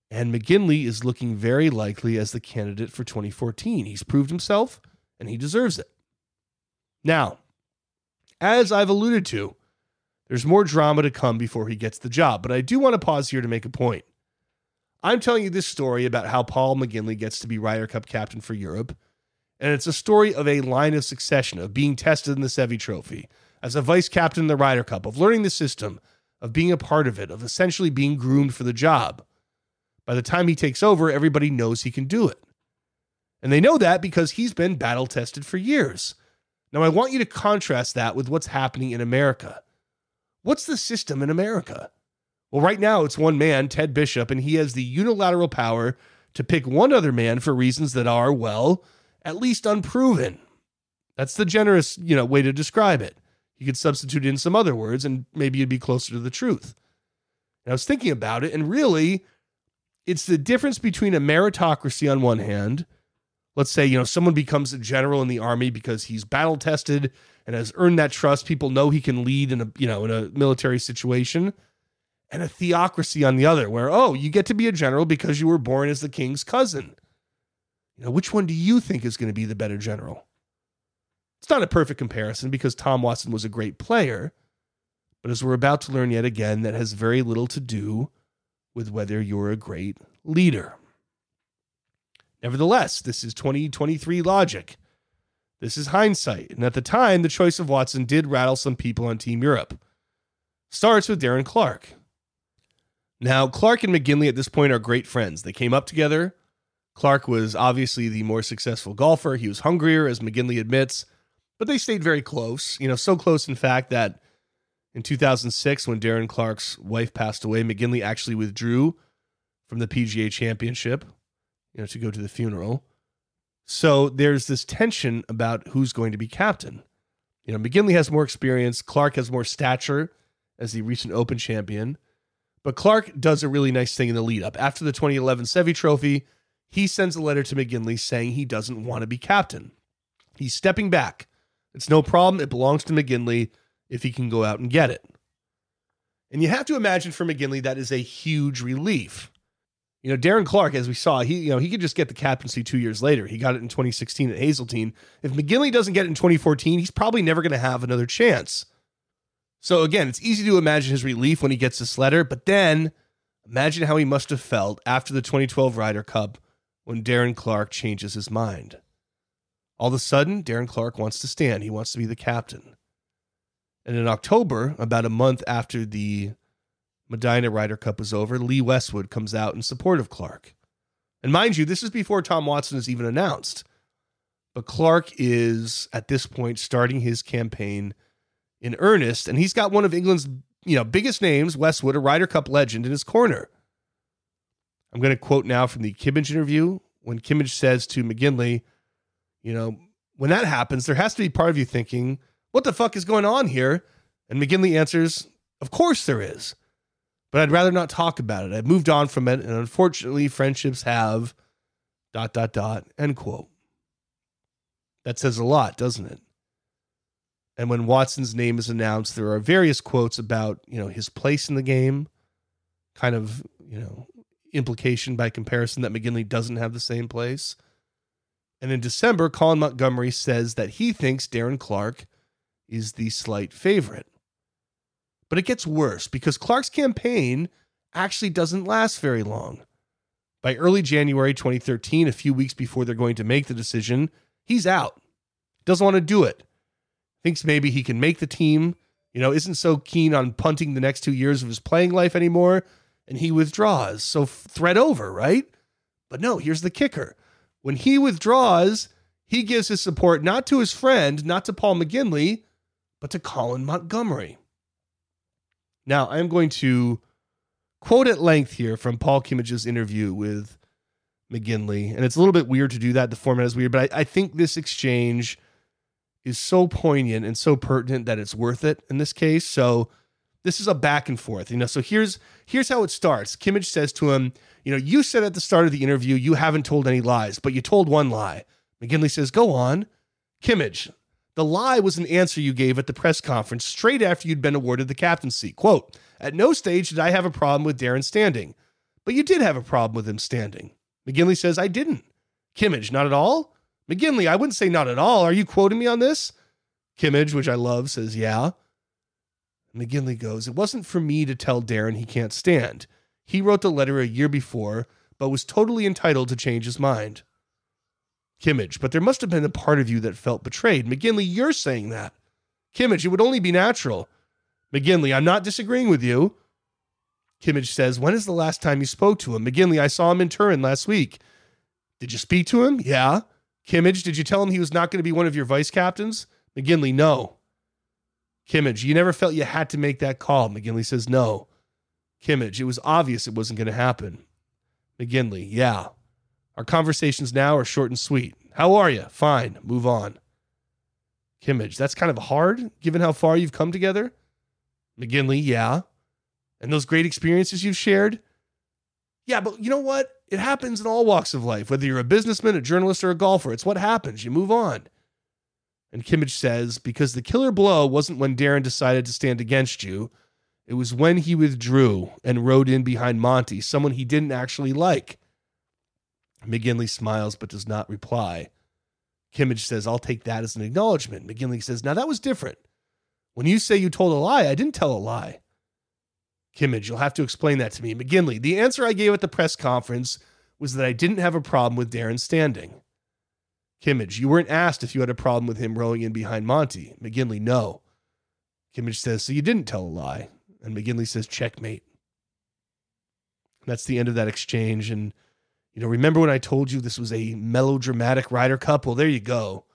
And McGinley is looking very likely as the candidate for 2014. He's proved himself. and he deserves it. Now, as I've alluded to, there's more drama to come before he gets the job, but I do want to pause here to make a point. I'm telling you this story about how Paul McGinley gets to be Ryder Cup captain for Europe, and it's a story of a line of succession of being tested in the Seve Trophy, as a vice captain in the Ryder Cup, of learning the system, of being a part of it, of essentially being groomed for the job. By the time he takes over, everybody knows he can do it. And they know that because he's been battle tested for years. Now, I want you to contrast that with what's happening in America. What's the system in America? Well, right now it's one man, Ted Bishop, and he has the unilateral power to pick one other man for reasons that are, well, at least unproven. That's the generous, you know, way to describe it. You could substitute in some other words and maybe you'd be closer to the truth. And I was thinking about it, and really, it's the difference between a meritocracy on one hand. Let's say, you know, someone becomes a general in the army because he's battle tested and has earned that trust. People know he can lead in a, you know, in a military situation. And a theocracy on the other, where, oh, you get to be a general because you were born as the king's cousin. You know, which one do you think is going to be the better general? It's not a perfect comparison because Tom Watson was a great player, but as we're about to learn yet again, that has very little to do with whether you're a great leader. Nevertheless, this is 2023 logic. This is hindsight. And at the time, the choice of Watson did rattle some people on Team Europe. Starts with Darren Clarke. Now, Clarke and McGinley at this point are great friends. They came up together. Clarke was obviously the more successful golfer. He was hungrier, as McGinley admits, but they stayed very close. You know, so close, in fact, that in 2006, when Darren Clarke's wife passed away, McGinley actually withdrew from the PGA Championship, you know, to go to the funeral. So there's this tension about who's going to be captain. You know, McGinley has more experience, Clarke has more stature as the recent Open champion. But Clarke does a really nice thing in the lead up. After the 2011 Seve Trophy, he sends a letter to McGinley saying he doesn't want to be captain. He's stepping back. It's no problem. It belongs to McGinley if he can go out and get it. And you have to imagine for McGinley that is a huge relief. You know, Darren Clarke, as we saw, he you know he could just get the captaincy two years later. He got it in 2016 at Hazeltine. If McGinley doesn't get it in 2014, he's probably never going to have another chance. So again, it's easy to imagine his relief when he gets this letter, but then imagine how he must have felt after the 2012 Ryder Cup when Darren Clarke changes his mind. All of a sudden, Darren Clarke wants to stand. He wants to be the captain. And in October, about a month after the Medinah Ryder Cup was over, Lee Westwood comes out in support of Clarke. And mind you, this is before Tom Watson is even announced. But Clark is at this point starting his campaign in earnest, and he's got one of England's you know biggest names, Westwood, a Ryder Cup legend, in his corner. I'm going to quote now from the Kimmage interview when Kimmage says to McGinley, you know, when that happens, there has to be part of you thinking, what the fuck is going on here? And McGinley answers, of course there is. But I'd rather not talk about it. I've moved on from it, and unfortunately, friendships have dot dot dot end quote. That says a lot, doesn't it? And when Watson's name is announced, there are various quotes about, you know, his place in the game, kind of, you know, implication by comparison that McGinley doesn't have the same place. And in December, Colin Montgomerie says that he thinks Darren Clarke is the slight favorite. But it gets worse because Clarke's campaign actually doesn't last very long. By early January 2013, a few weeks before they're going to make the decision, he's out. Doesn't want to do it. Thinks maybe he can make the team, you know, isn't so keen on punting the next two years of his playing life anymore, and he withdraws. So threat over, right? But no, here's the kicker. When he withdraws, he gives his support not to his friend, not to Paul McGinley, but to Colin Montgomerie. Now, I'm going to quote at length here from Paul Kimmage's interview with McGinley. And it's a little bit weird to do that. The format is weird, but I, I think this exchange is so poignant and so pertinent that it's worth it in this case. So this is a back and forth, you know. So here's here's how it starts. Kimmage says to him, you know, you said at the start of the interview you haven't told any lies, but you told one lie. McGinley says, "Go on." Kimmage, the lie was an answer you gave at the press conference straight after you'd been awarded the captaincy. Quote, At no stage did I have a problem with Darren standing, but you did have a problem with him standing. McGinley says, I didn't. Kimmage, not at all? McGinley, I wouldn't say not at all. Are you quoting me on this? Kimmage, which I love, says, Yeah. McGinley goes, It wasn't for me to tell Darren he can't stand. He wrote the letter a year before, but was totally entitled to change his mind. Kimmage, but there must have been a part of you that felt betrayed. McGinley, you're saying that. Kimmage, it would only be natural. McGinley, I'm not disagreeing with you. Kimmage says, When is the last time you spoke to him? McGinley, I saw him in Turin last week. Did you speak to him? Yeah. Kimmage, did you tell him he was not going to be one of your vice captains? McGinley, no. Kimmage, you never felt you had to make that call. McGinley says, no. Kimmage, it was obvious it wasn't going to happen. McGinley, yeah. Our conversations now are short and sweet. How are you? Fine. Move on. Kimmage, that's kind of hard given how far you've come together. McGinley, yeah. And those great experiences you've shared? Yeah, but you know what? It happens in all walks of life, whether you're a businessman, a journalist, or a golfer. It's what happens. You move on. And Kimmage says, because the killer blow wasn't when Darren decided to stand against you. It was when he withdrew and rode in behind Monty, someone he didn't actually like. McGinley smiles but does not reply. Kimmage says, I'll take that as an acknowledgement. McGinley says, Now that was different. When you say you told a lie, I didn't tell a lie. Kimmage, you'll have to explain that to me. McGinley, the answer I gave at the press conference was that I didn't have a problem with Darren standing. Kimmage, you weren't asked if you had a problem with him rowing in behind Monty. McGinley, no. Kimmage says, So you didn't tell a lie. And McGinley says, Checkmate. That's the end of that exchange. And you know, remember when I told you this was a melodramatic Ryder Cup? Well, there you go.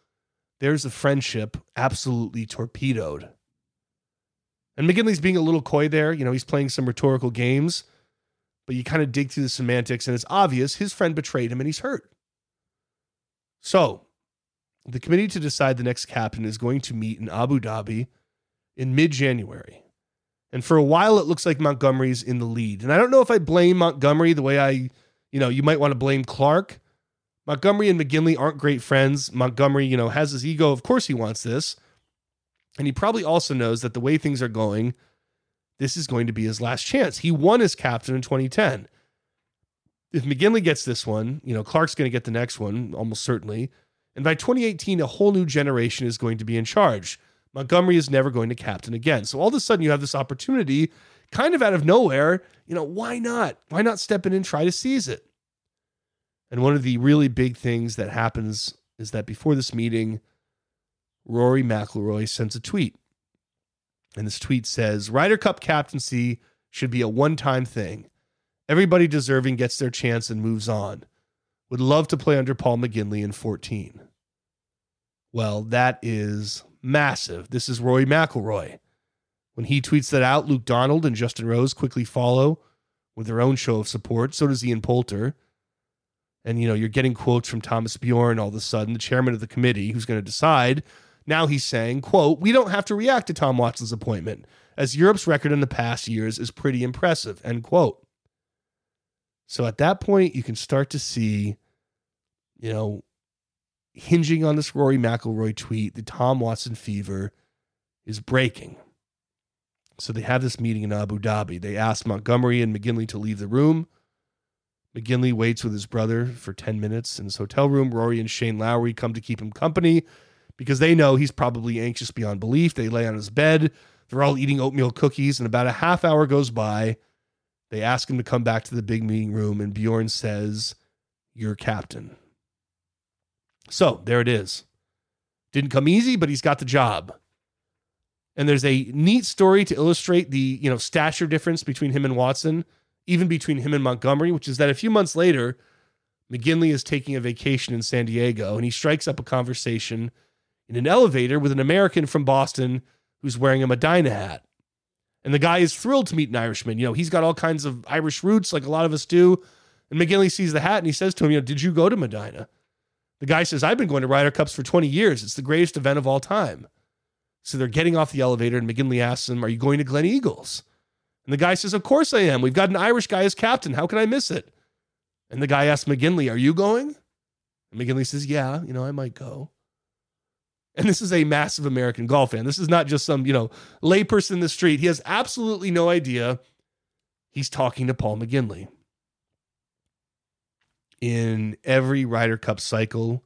There's a friendship absolutely torpedoed. And McGinley's being a little coy there. You know, he's playing some rhetorical games, but you kind of dig through the semantics, and it's obvious his friend betrayed him and he's hurt. So, the committee to decide the next captain is going to meet in Abu Dhabi in mid January. And for a while, it looks like Montgomerie's in the lead. And I don't know if I blame Montgomerie the way I you know, you might want to blame Clarke. Montgomerie and McGinley aren't great friends. Montgomerie, you know, has his ego. Of course, he wants this. And he probably also knows that the way things are going, this is going to be his last chance. He won as captain in 2010. If McGinley gets this one, you know, Clarke's going to get the next one, almost certainly. And by 2018, a whole new generation is going to be in charge. Montgomerie is never going to captain again. So all of a sudden, you have this opportunity kind of out of nowhere. You know, why not? Why not step in and try to seize it? And one of the really big things that happens is that before this meeting, Rory McIlroy sends a tweet. And this tweet says Ryder Cup captaincy should be a one time thing. Everybody deserving gets their chance and moves on. Would love to play under Paul McGinley in 14. Well, that is massive. This is Rory McIlroy. When he tweets that out, Luke Donald and Justin Rose quickly follow with their own show of support. So does Ian Poulter. And, you know, you're getting quotes from Thomas Bjorn all of a sudden, the chairman of the committee who's going to decide. Now he's saying, quote, we don't have to react to Tom Watson's appointment, as Europe's record in the past years is pretty impressive, end quote. So at that point, you can start to see, you know, hinging on this Rory McIlroy tweet, the Tom Watson fever is breaking. So they have this meeting in Abu Dhabi. They ask Montgomerie and McGinley to leave the room. McGinley waits with his brother for 10 minutes in his hotel room. Rory and Shane Lowry come to keep him company because they know he's probably anxious beyond belief. They lay on his bed. They're all eating oatmeal cookies, and about a half hour goes by. They ask him to come back to the big meeting room, and Bjorn says, You're captain. So there it is. Didn't come easy, but he's got the job. And there's a neat story to illustrate the, you know, stature difference between him and Watson, even between him and Montgomerie, which is that a few months later, McGinley is taking a vacation in San Diego and he strikes up a conversation in an elevator with an American from Boston who's wearing a Medinah hat. And the guy is thrilled to meet an Irishman. You know, he's got all kinds of Irish roots, like a lot of us do. And McGinley sees the hat and he says to him, You know, did you go to Medinah? The guy says, I've been going to Ryder Cups for 20 years. It's the greatest event of all time. So they're getting off the elevator, and McGinley asks him, Are you going to Gleneagles? And the guy says, Of course I am. We've got an Irish guy as captain. How can I miss it? And the guy asks McGinley, Are you going? And McGinley says, Yeah, you know, I might go. And this is a massive American golf fan. This is not just some, you know, layperson in the street. He has absolutely no idea he's talking to Paul McGinley. In every Ryder Cup cycle,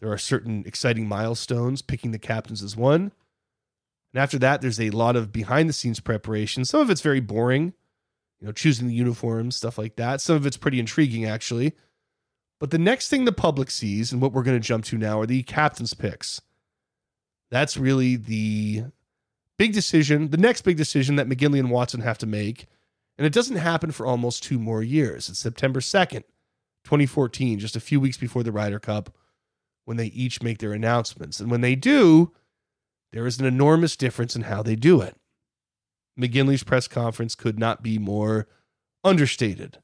There are certain exciting milestones. Picking the captains is one. And after that, there's a lot of behind the scenes preparation. Some of it's very boring, you know, choosing the uniforms, stuff like that. Some of it's pretty intriguing, actually. But the next thing the public sees, and what we're going to jump to now, are the captain's picks. That's really the big decision, the next big decision that McGinley and Watson have to make. And it doesn't happen for almost two more years. It's September 2nd, 2014, just a few weeks before the Ryder Cup, when they each make their announcements. And when they do, there is an enormous difference in how they do it. McGinley's press conference could not be more understated.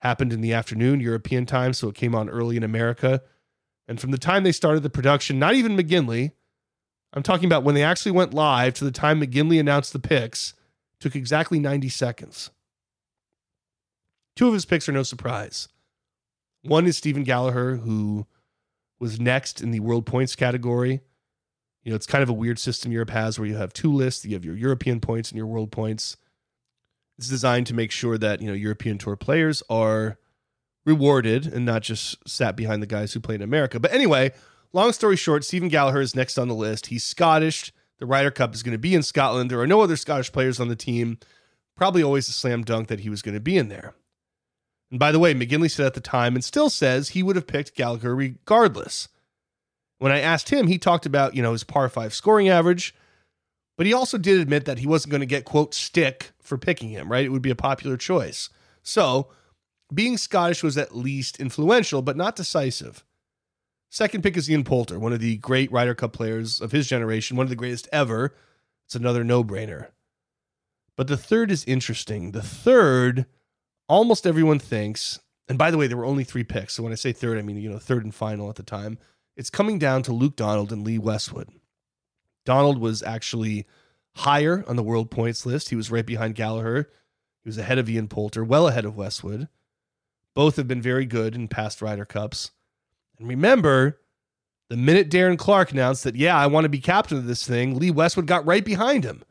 Happened in the afternoon, European time, so it came on early in America. And from the time they started the production, not even McGinley, I'm talking about when they actually went live to the time McGinley announced the picks, took exactly 90 seconds. Two of his picks are no surprise. One is Stephen Gallagher, who was next in the world points category. You know, it's kind of a weird system Europe has where you have two lists. You have your European points and your world points. It's designed to make sure that, you know, European tour players are rewarded and not just sat behind the guys who play in America. But anyway, long story short, Stephen Gallagher is next on the list. He's Scottish. The Ryder Cup is going to be in Scotland. There are no other Scottish players on the team. Probably always a slam dunk that he was going to be in there. And by the way, McGinley said at the time and still says he would have picked Gallagher regardless. When I asked him, he talked about, you know, his par five scoring average, but he also did admit that he wasn't going to get, quote, stick for picking him, right? It would be a popular choice. So being Scottish was at least influential, but not decisive. Second pick is Ian Poulter, one of the great Ryder Cup players of his generation, one of the greatest ever. It's another no brainer. But the third is interesting. The third, almost everyone thinks, and by the way, there were only three picks. So when I say third, I mean, you know, third and final at the time. It's coming down to Luke Donald and Lee Westwood. Donald was actually higher on the world points list. He was right behind Gallagher. He was ahead of Ian Poulter, well ahead of Westwood. Both have been very good in past Ryder Cups. And remember, the minute Darren Clarke announced that, yeah, I want to be captain of this thing, Lee Westwood got right behind him.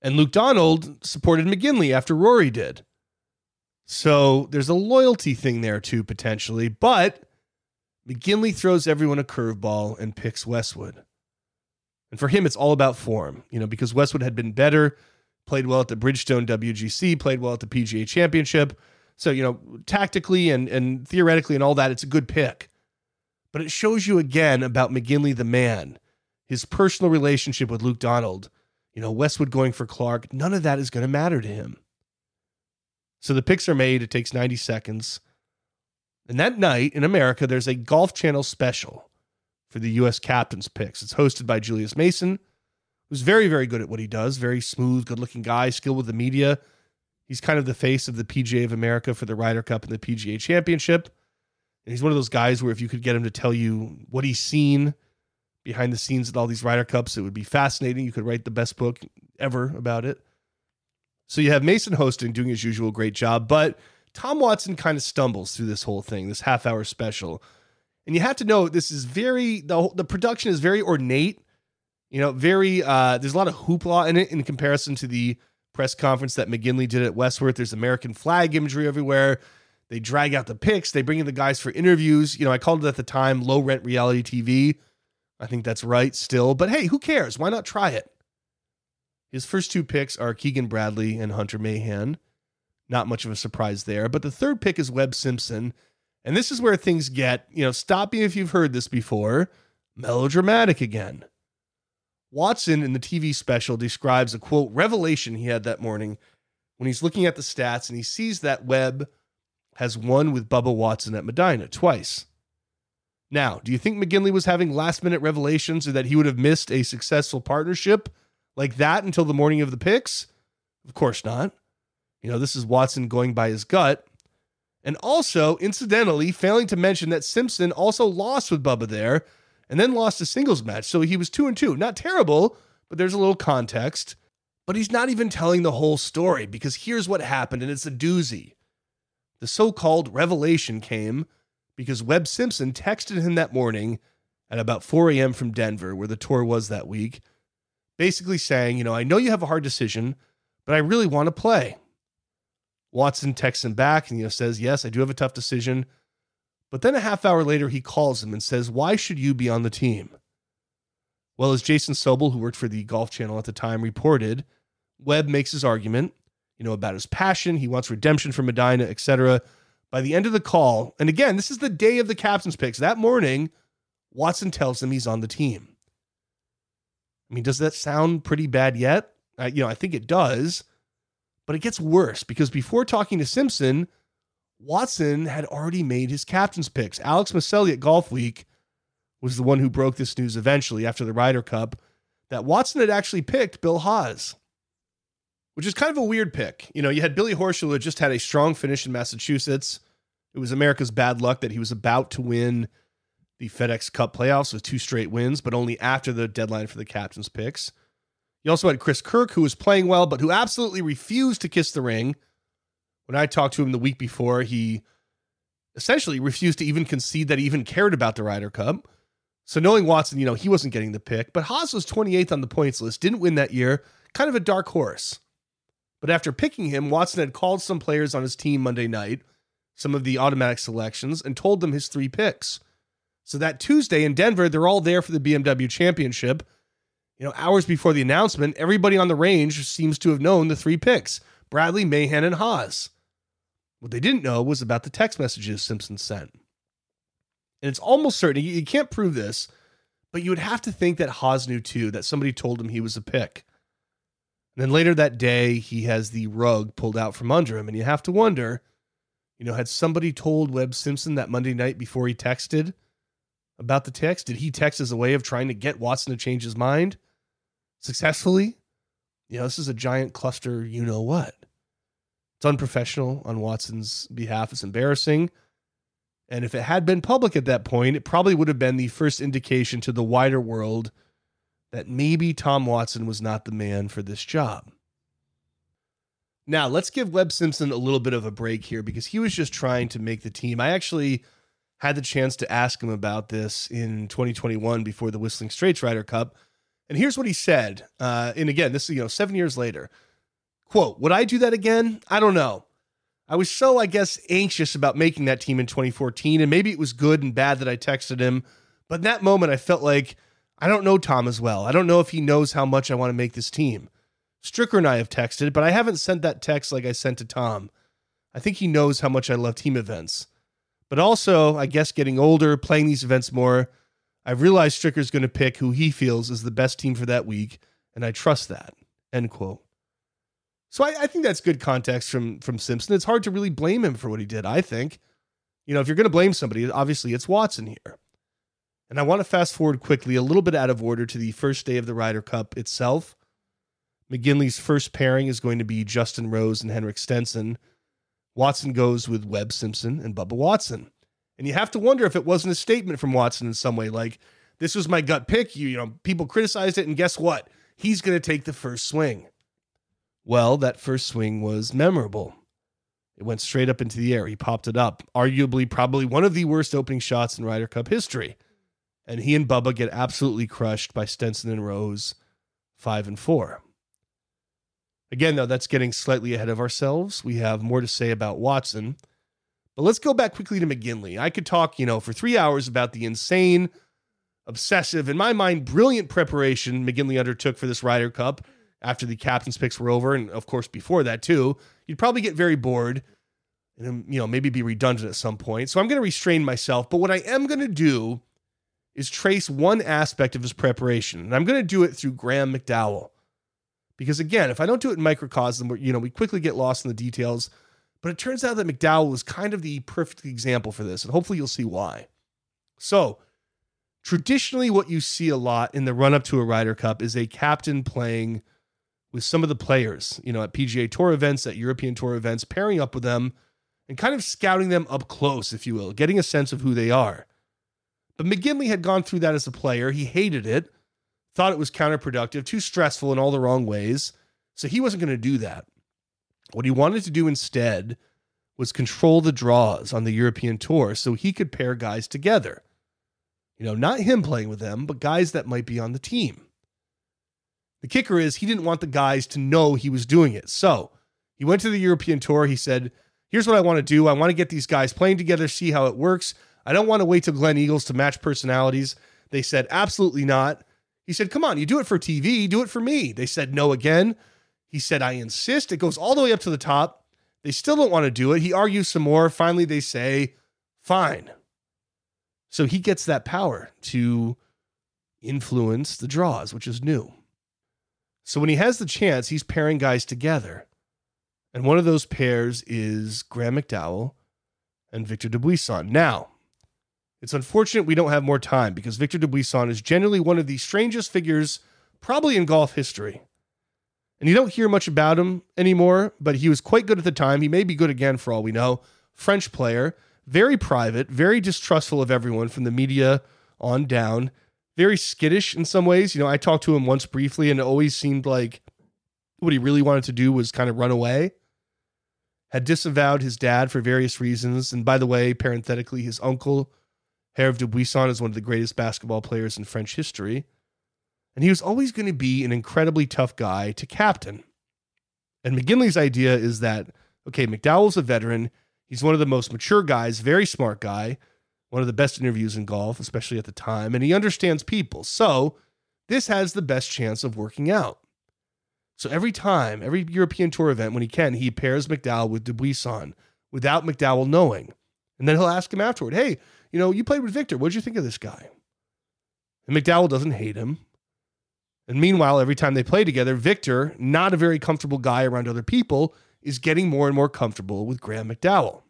And Luke Donald supported McGinley after Rory did. So there's a loyalty thing there too, potentially. But McGinley throws everyone a curveball and picks Westwood. And for him, it's all about form, you know, because Westwood had been better, played well at the Bridgestone WGC, played well at the PGA Championship. So, you know, tactically and, and theoretically and all that, it's a good pick. But it shows you again about McGinley, the man, his personal relationship with Luke Donald, you know, Westwood going for Clarke. None of that is going to matter to him. So the picks are made. It takes 90 seconds. And that night in America, there's a Golf Channel special for the U.S. captain's picks. It's hosted by Julius Mason, who's very, very good at what he does. Very smooth, good looking guy, skilled with the media. He's kind of the face of the PGA of America for the Ryder Cup and the PGA Championship. And he's one of those guys where if you could get him to tell you what he's seen behind the scenes at all these Ryder Cups, it would be fascinating. You could write the best book ever about it. So you have Mason hosting, doing his usual great job, but Tom Watson kind of stumbles through this whole thing, this half hour special. And you have to know this is very the the production is very ornate. You know, very uh there's a lot of hoopla in it in comparison to the press conference that McGinley did at Wentworth. There's American flag imagery everywhere. They drag out the picks. they bring in the guys for interviews. You know, I called it at the time low rent reality TV. I think that's right still, but hey, who cares? Why not try it? His first two picks are Keegan Bradley and Hunter Mahan. Not much of a surprise there. But the third pick is Webb Simpson. And this is where things get, you know, stop me if you've heard this before, melodramatic again. Watson in the TV special describes a quote revelation he had that morning when he's looking at the stats and he sees that Webb has won with Bubba Watson at Medinah twice. Now, do you think McGinley was having last minute revelations or that he would have missed a successful partnership like that until the morning of the picks? Of course not. You know, this is Watson going by his gut. And also, incidentally, failing to mention that Simpson also lost with Bubba there and then lost a singles match. So he was two and two. Not terrible, but there's a little context. But he's not even telling the whole story because here's what happened, and it's a doozy. The so called revelation came because Webb Simpson texted him that morning at about 4 a.m. from Denver, where the tour was that week, basically saying, You know, I know you have a hard decision, but I really want to play. Watson texts him back and you know says, "Yes, I do have a tough decision, But then a half hour later, he calls him and says, Why should you be on the team? Well, as Jason Sobel, who worked for the Golf Channel at the time, reported, Webb makes his argument, you know, about his passion. He wants redemption for Medinah, etc. By the end of the call, and again, this is the day of the captain's picks. That morning, Watson tells him he's on the team. I mean, does that sound pretty bad yet? I, you know, I think it does, but it gets worse because before talking to Simpson, Watson had already made his captain's picks. Alex Miceli at Golf Week was the one who broke this news eventually after the Ryder Cup that Watson had actually picked Bill Haas, which is kind of a weird pick. You know, you had Billy Horschel who just had a strong finish in Massachusetts. It was America's bad luck that he was about to win the FedEx Cup playoffs with two straight wins, but only after the deadline for the captain's picks. You also had Chris Kirk, who was playing well, but who absolutely refused to kiss the ring. When I talked to him the week before, he essentially refused to even concede that he even cared about the Ryder Cup. So knowing Watson, you know, he wasn't getting the pick, but Haas was 28th on the points list, didn't win that year, kind of a dark horse. But after picking him, Watson had called some players on his team Monday night, some of the automatic selections, and told them his three picks. So that Tuesday in Denver, they're all there for the BMW championship. You know, hours before the announcement, everybody on the range seems to have known the three picks Bradley, Mahan, and Haas. What they didn't know was about the text messages Simpson sent. And it's almost certain, you can't prove this, but you would have to think that Haas knew too, that somebody told him he was a pick. And then later that day, he has the rug pulled out from under him. And you have to wonder, you know, had somebody told Webb Simpson that Monday night before he texted about the text? Did he text as a way of trying to get Watson to change his mind successfully? You know, this is a giant cluster, you know what. It's unprofessional on Watson's behalf. It's embarrassing. And if it had been public at that point, it probably would have been the first indication to the wider world that maybe Tom Watson was not the man for this job. Now, let's give Webb Simpson a little bit of a break here because he was just trying to make the team. I actually had the chance to ask him about this in 2021 before the Whistling Straits Ryder Cup. And here's what he said. Uh, and again, this is, you know, seven years later. Quote, would I do that again? I don't know. I was so, I guess, anxious about making that team in 2014, and maybe it was good and bad that I texted him. But in that moment, I felt like I don't know Tom as well. I don't know if he knows how much I want to make this team. Stricker and I have texted, but I haven't sent that text like I sent to Tom. I think he knows how much I love team events. But also, I guess getting older, playing these events more, I've realized Stricker's going to pick who he feels is the best team for that week, and I trust that. End quote. So I, I, think that's good context from from Simpson. It's hard to really blame him for what he did. I think, you know, if you're going to blame somebody, obviously it's Watson here. And I want to fast forward quickly, a little bit out of order, to the first day of the Ryder Cup itself. McGinley's first pairing is going to be Justin Rose and Henrik Stenson. Watson goes with Webb Simpson and Bubba Watson. And you have to wonder if it wasn't a statement from Watson in some way, like, this was my gut pick. You, you know, people criticized it, and guess what? He's going to take the first swing. Well, that first swing was memorable. It went straight up into the air. He popped it up. Arguably, probably one of the worst opening shots in Ryder Cup history. And he and Bubba get absolutely crushed by Stenson and Rose, five and four. Again, though, that's getting slightly ahead of ourselves. We have more to say about Watson. But let's go back quickly to McGinley. I could talk, you know, for three hours about the insane, obsessive, in my mind, brilliant preparation McGinley undertook for this Ryder Cup after the captain's picks were over, and of course before that too, you'd probably get very bored and um, you know maybe be redundant at some point. So I'm going to restrain myself. But what I am going to do is trace one aspect of his preparation, and I'm going to do it through Graham McDowell. Because again, if I don't do it in microcosm, you know, we quickly get lost in the details. But it turns out that McDowell was kind of the perfect example for this, and hopefully you'll see why. So, traditionally, what you see a lot in the run up to a Ryder Cup is a captain playing with some of the players, you know, at PGA Tour events, at European Tour events, pairing up with them and kind of scouting them up close, if you will, getting a sense of who they are. But McGinley had gone through that as a player. He hated it, thought it was counterproductive, too stressful in all the wrong ways. So he wasn't going to do that. What he wanted to do instead was control the draws on the European tour so he could pair guys together. You know, not him playing with them, but guys that might be on the team. The kicker is he didn't want the guys to know he was doing it. So he went to the European tour. He said, Here's what I want to do. I want to get these guys playing together, see how it works. I don't want to wait till Gleneagles to match personalities. They said, absolutely not. He said, come on, you do it for TV, do it for me. They said, no again. He said, I insist. It goes all the way up to the top. They still don't want to do it. He argues some more. Finally, they say, fine. So he gets that power to influence the draws, which is new. So when he has the chance, he's pairing guys together. And one of those pairs is Graham McDowell and Victor Dubuisson. Now, it's unfortunate we don't have more time because Victor Dubuisson is generally one of the strangest figures probably in golf history. And you don't hear much about him anymore, but he was quite good at the time. He may be good again for all we know. French player, very private, very distrustful of everyone from the media on down, very skittish in some ways. You know, I talked to him once briefly and it always seemed like what he really wanted to do was kind of run away. Had disavowed his dad for various reasons. And by the way, parenthetically, his uncle, Hervé Dubuisson, is one of the greatest basketball players in French history. And he was always going to be an incredibly tough guy to captain. And McGinley's idea is that, okay, McDowell's a veteran. He's one of the most mature guys, very smart guy, one of the best interviews in golf, especially at the time, and he understands people. So this has the best chance of working out. So every time, every European Tour event, when he can, he pairs McDowell with Dubuisson without McDowell knowing. And then he'll ask him afterward, hey, you know, you played with Victor. What'd you think of this guy? And McDowell doesn't hate him. And meanwhile, every time they play together, Victor, not a very comfortable guy around other people, is getting more and more comfortable with Graham McDowell.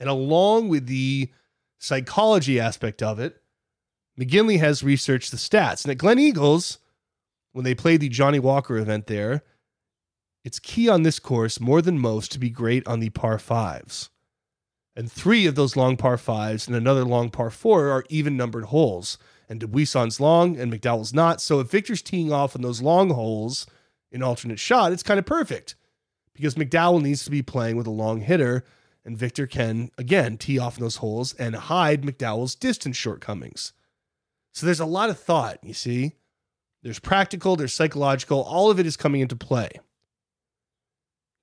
And along with the psychology aspect of it, McGinley has researched the stats. And at Gleneagles, when they played the Johnnie Walker event there, it's key on this course more than most to be great on the par fives. And three of those long par fives and another long par four are even numbered holes and Dubuisson's long and McDowell's not. So if Victor's teeing off on those long holes in alternate shot, it's kind of perfect because McDowell needs to be playing with a long hitter and Victor can, again, tee off in those holes and hide McDowell's distance shortcomings. So there's a lot of thought, you see. There's practical, there's psychological, all of it is coming into play.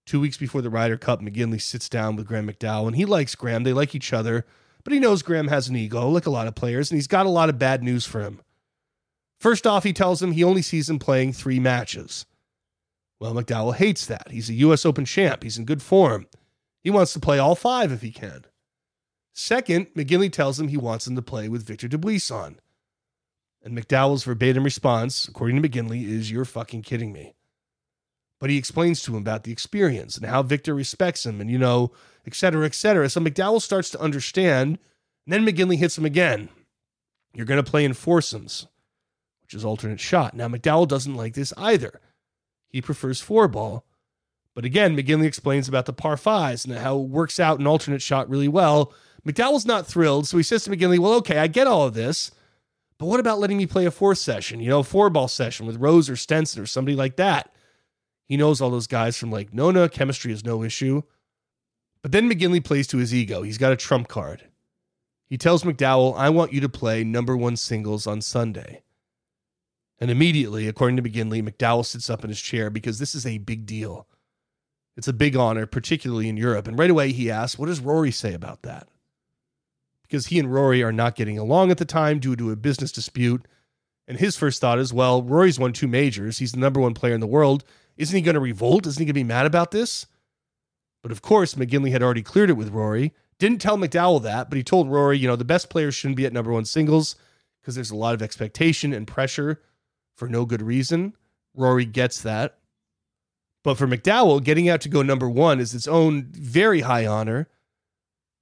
Two weeks before the Ryder Cup, McGinley sits down with Graham McDowell, and he likes Graham. They like each other but he knows Graham has an ego, like a lot of players, and he's got a lot of bad news for him. First off, he tells him he only sees him playing three matches. Well, McDowell hates that. He's a U.S. Open champ, he's in good form. He wants to play all five if he can. Second, McGinley tells him he wants him to play with Victor Dubuisson. And McDowell's verbatim response, according to McGinley, is You're fucking kidding me. But he explains to him about the experience and how Victor respects him and, you know, et cetera, et cetera. So McDowell starts to understand. And then McGinley hits him again. You're going to play in foursomes, which is alternate shot. Now, McDowell doesn't like this either. He prefers four ball. But again, McGinley explains about the par fives and how it works out an alternate shot really well. McDowell's not thrilled. So he says to McGinley, Well, okay, I get all of this. But what about letting me play a fourth session, you know, a four ball session with Rose or Stenson or somebody like that? He knows all those guys from Lake Nona. Chemistry is no issue. But then McGinley plays to his ego. He's got a trump card. He tells McDowell, I want you to play number one singles on Sunday. And immediately, according to McGinley, McDowell sits up in his chair because this is a big deal. It's a big honor, particularly in Europe. And right away, he asks, What does Rory say about that? Because he and Rory are not getting along at the time due to a business dispute. And his first thought is, Well, Rory's won two majors. He's the number one player in the world. Isn't he going to revolt? Isn't he going to be mad about this? But of course, McGinley had already cleared it with Rory. Didn't tell McDowell that, but he told Rory, you know, the best players shouldn't be at number one singles because there's a lot of expectation and pressure for no good reason. Rory gets that. But for McDowell, getting out to go number one is its own very high honor.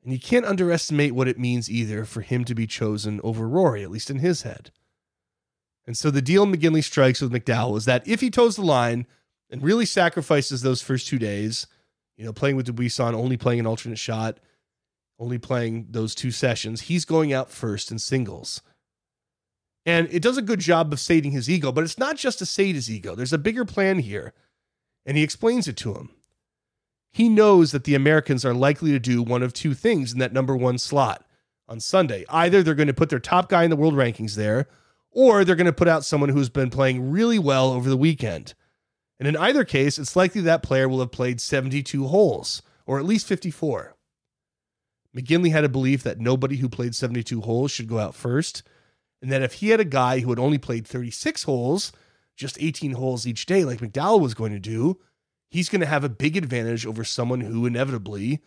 And you can't underestimate what it means either for him to be chosen over Rory, at least in his head. And so the deal McGinley strikes with McDowell is that if he toes the line and really sacrifices those first two days, you know, playing with Dubuisson, only playing an alternate shot, only playing those two sessions. He's going out first in singles. And it does a good job of sating his ego, but it's not just to sate his ego. There's a bigger plan here. And he explains it to him. He knows that the Americans are likely to do one of two things in that number one slot on Sunday. Either they're going to put their top guy in the world rankings there, or they're going to put out someone who's been playing really well over the weekend. And in either case, it's likely that player will have played 72 holes, or at least 54. McGinley had a belief that nobody who played 72 holes should go out first, and that if he had a guy who had only played 36 holes, just 18 holes each day, like McDowell was going to do, he's going to have a big advantage over someone who inevitably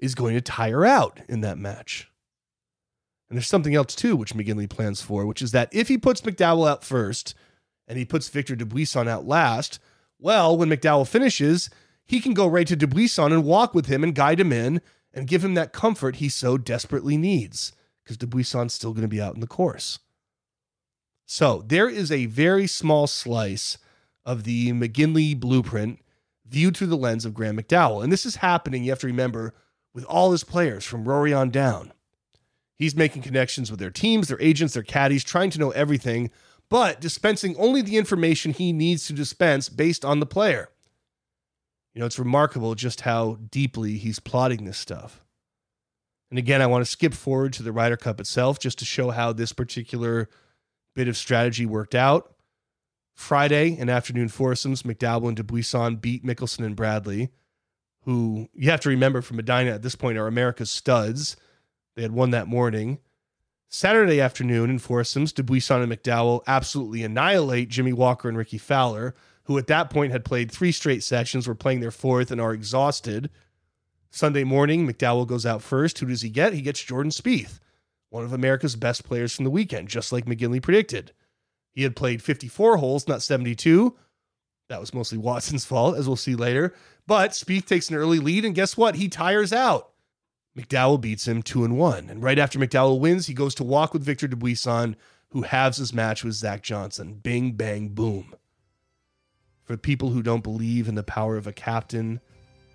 is going to tire out in that match. And there's something else too, which McGinley plans for, which is that if he puts McDowell out first and he puts Victor Dubuisson out last, well, when McDowell finishes, he can go right to Dubuisson and walk with him and guide him in and give him that comfort he so desperately needs because Dubuisson's still going to be out in the course. So there is a very small slice of the McGinley blueprint viewed through the lens of Graham McDowell. And this is happening, you have to remember, with all his players from Rory on down. He's making connections with their teams, their agents, their caddies, trying to know everything, but dispensing only the information he needs to dispense based on the player. You know, it's remarkable just how deeply he's plotting this stuff. And again, I want to skip forward to the Ryder Cup itself just to show how this particular bit of strategy worked out. Friday in afternoon foursomes, McDowell and Dubuisson beat Mickelson and Bradley, who you have to remember from Medinah at this point are America's studs. They had won that morning. Saturday afternoon in foursomes, Dubuisson and McDowell absolutely annihilate Jimmy Walker and Rickie Fowler, who at that point had played three straight sessions, were playing their fourth, and are exhausted. Sunday morning, McDowell goes out first. Who does he get? He gets Jordan Spieth, one of America's best players from the weekend, just like McGinley predicted. He had played 54 holes, not 72. That was mostly Watson's fault, as we'll see later. But Spieth takes an early lead, and guess what? He tires out. McDowell beats him two and one. And right after McDowell wins, he goes to walk with Victor Dubuisson, who halves his match with Zach Johnson. Bing, bang, boom. For people who don't believe in the power of a captain,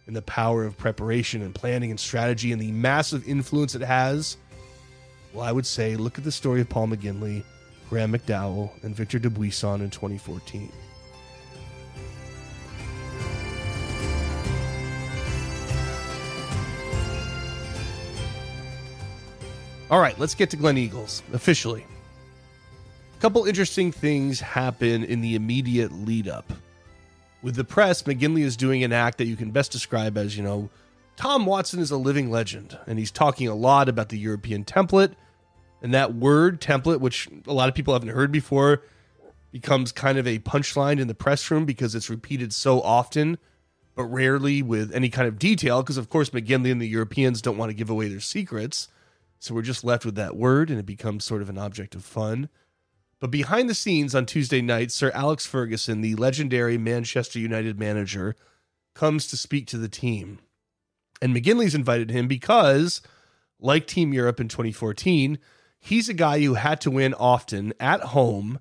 and the power of preparation and planning and strategy, and the massive influence it has, well, I would say look at the story of Paul McGinley Graham McDowell, and Victor Dubuisson in 2014. All right, let's get to Gleneagles officially. A couple interesting things happen in the immediate lead up. With the press, McGinley is doing an act that you can best describe as, you know, Tom Watson is a living legend, and he's talking a lot about the European template and that word template, which a lot of people haven't heard before, becomes kind of a punchline in the press room because it's repeated so often, but rarely with any kind of detail. Because, of course, McGinley and the Europeans don't want to give away their secrets. So we're just left with that word, and it becomes sort of an object of fun. But behind the scenes on Tuesday night, Sir Alex Ferguson, the legendary Manchester United manager, comes to speak to the team. And McGinley's invited him because, like Team Europe in 2014, he's a guy who had to win often at home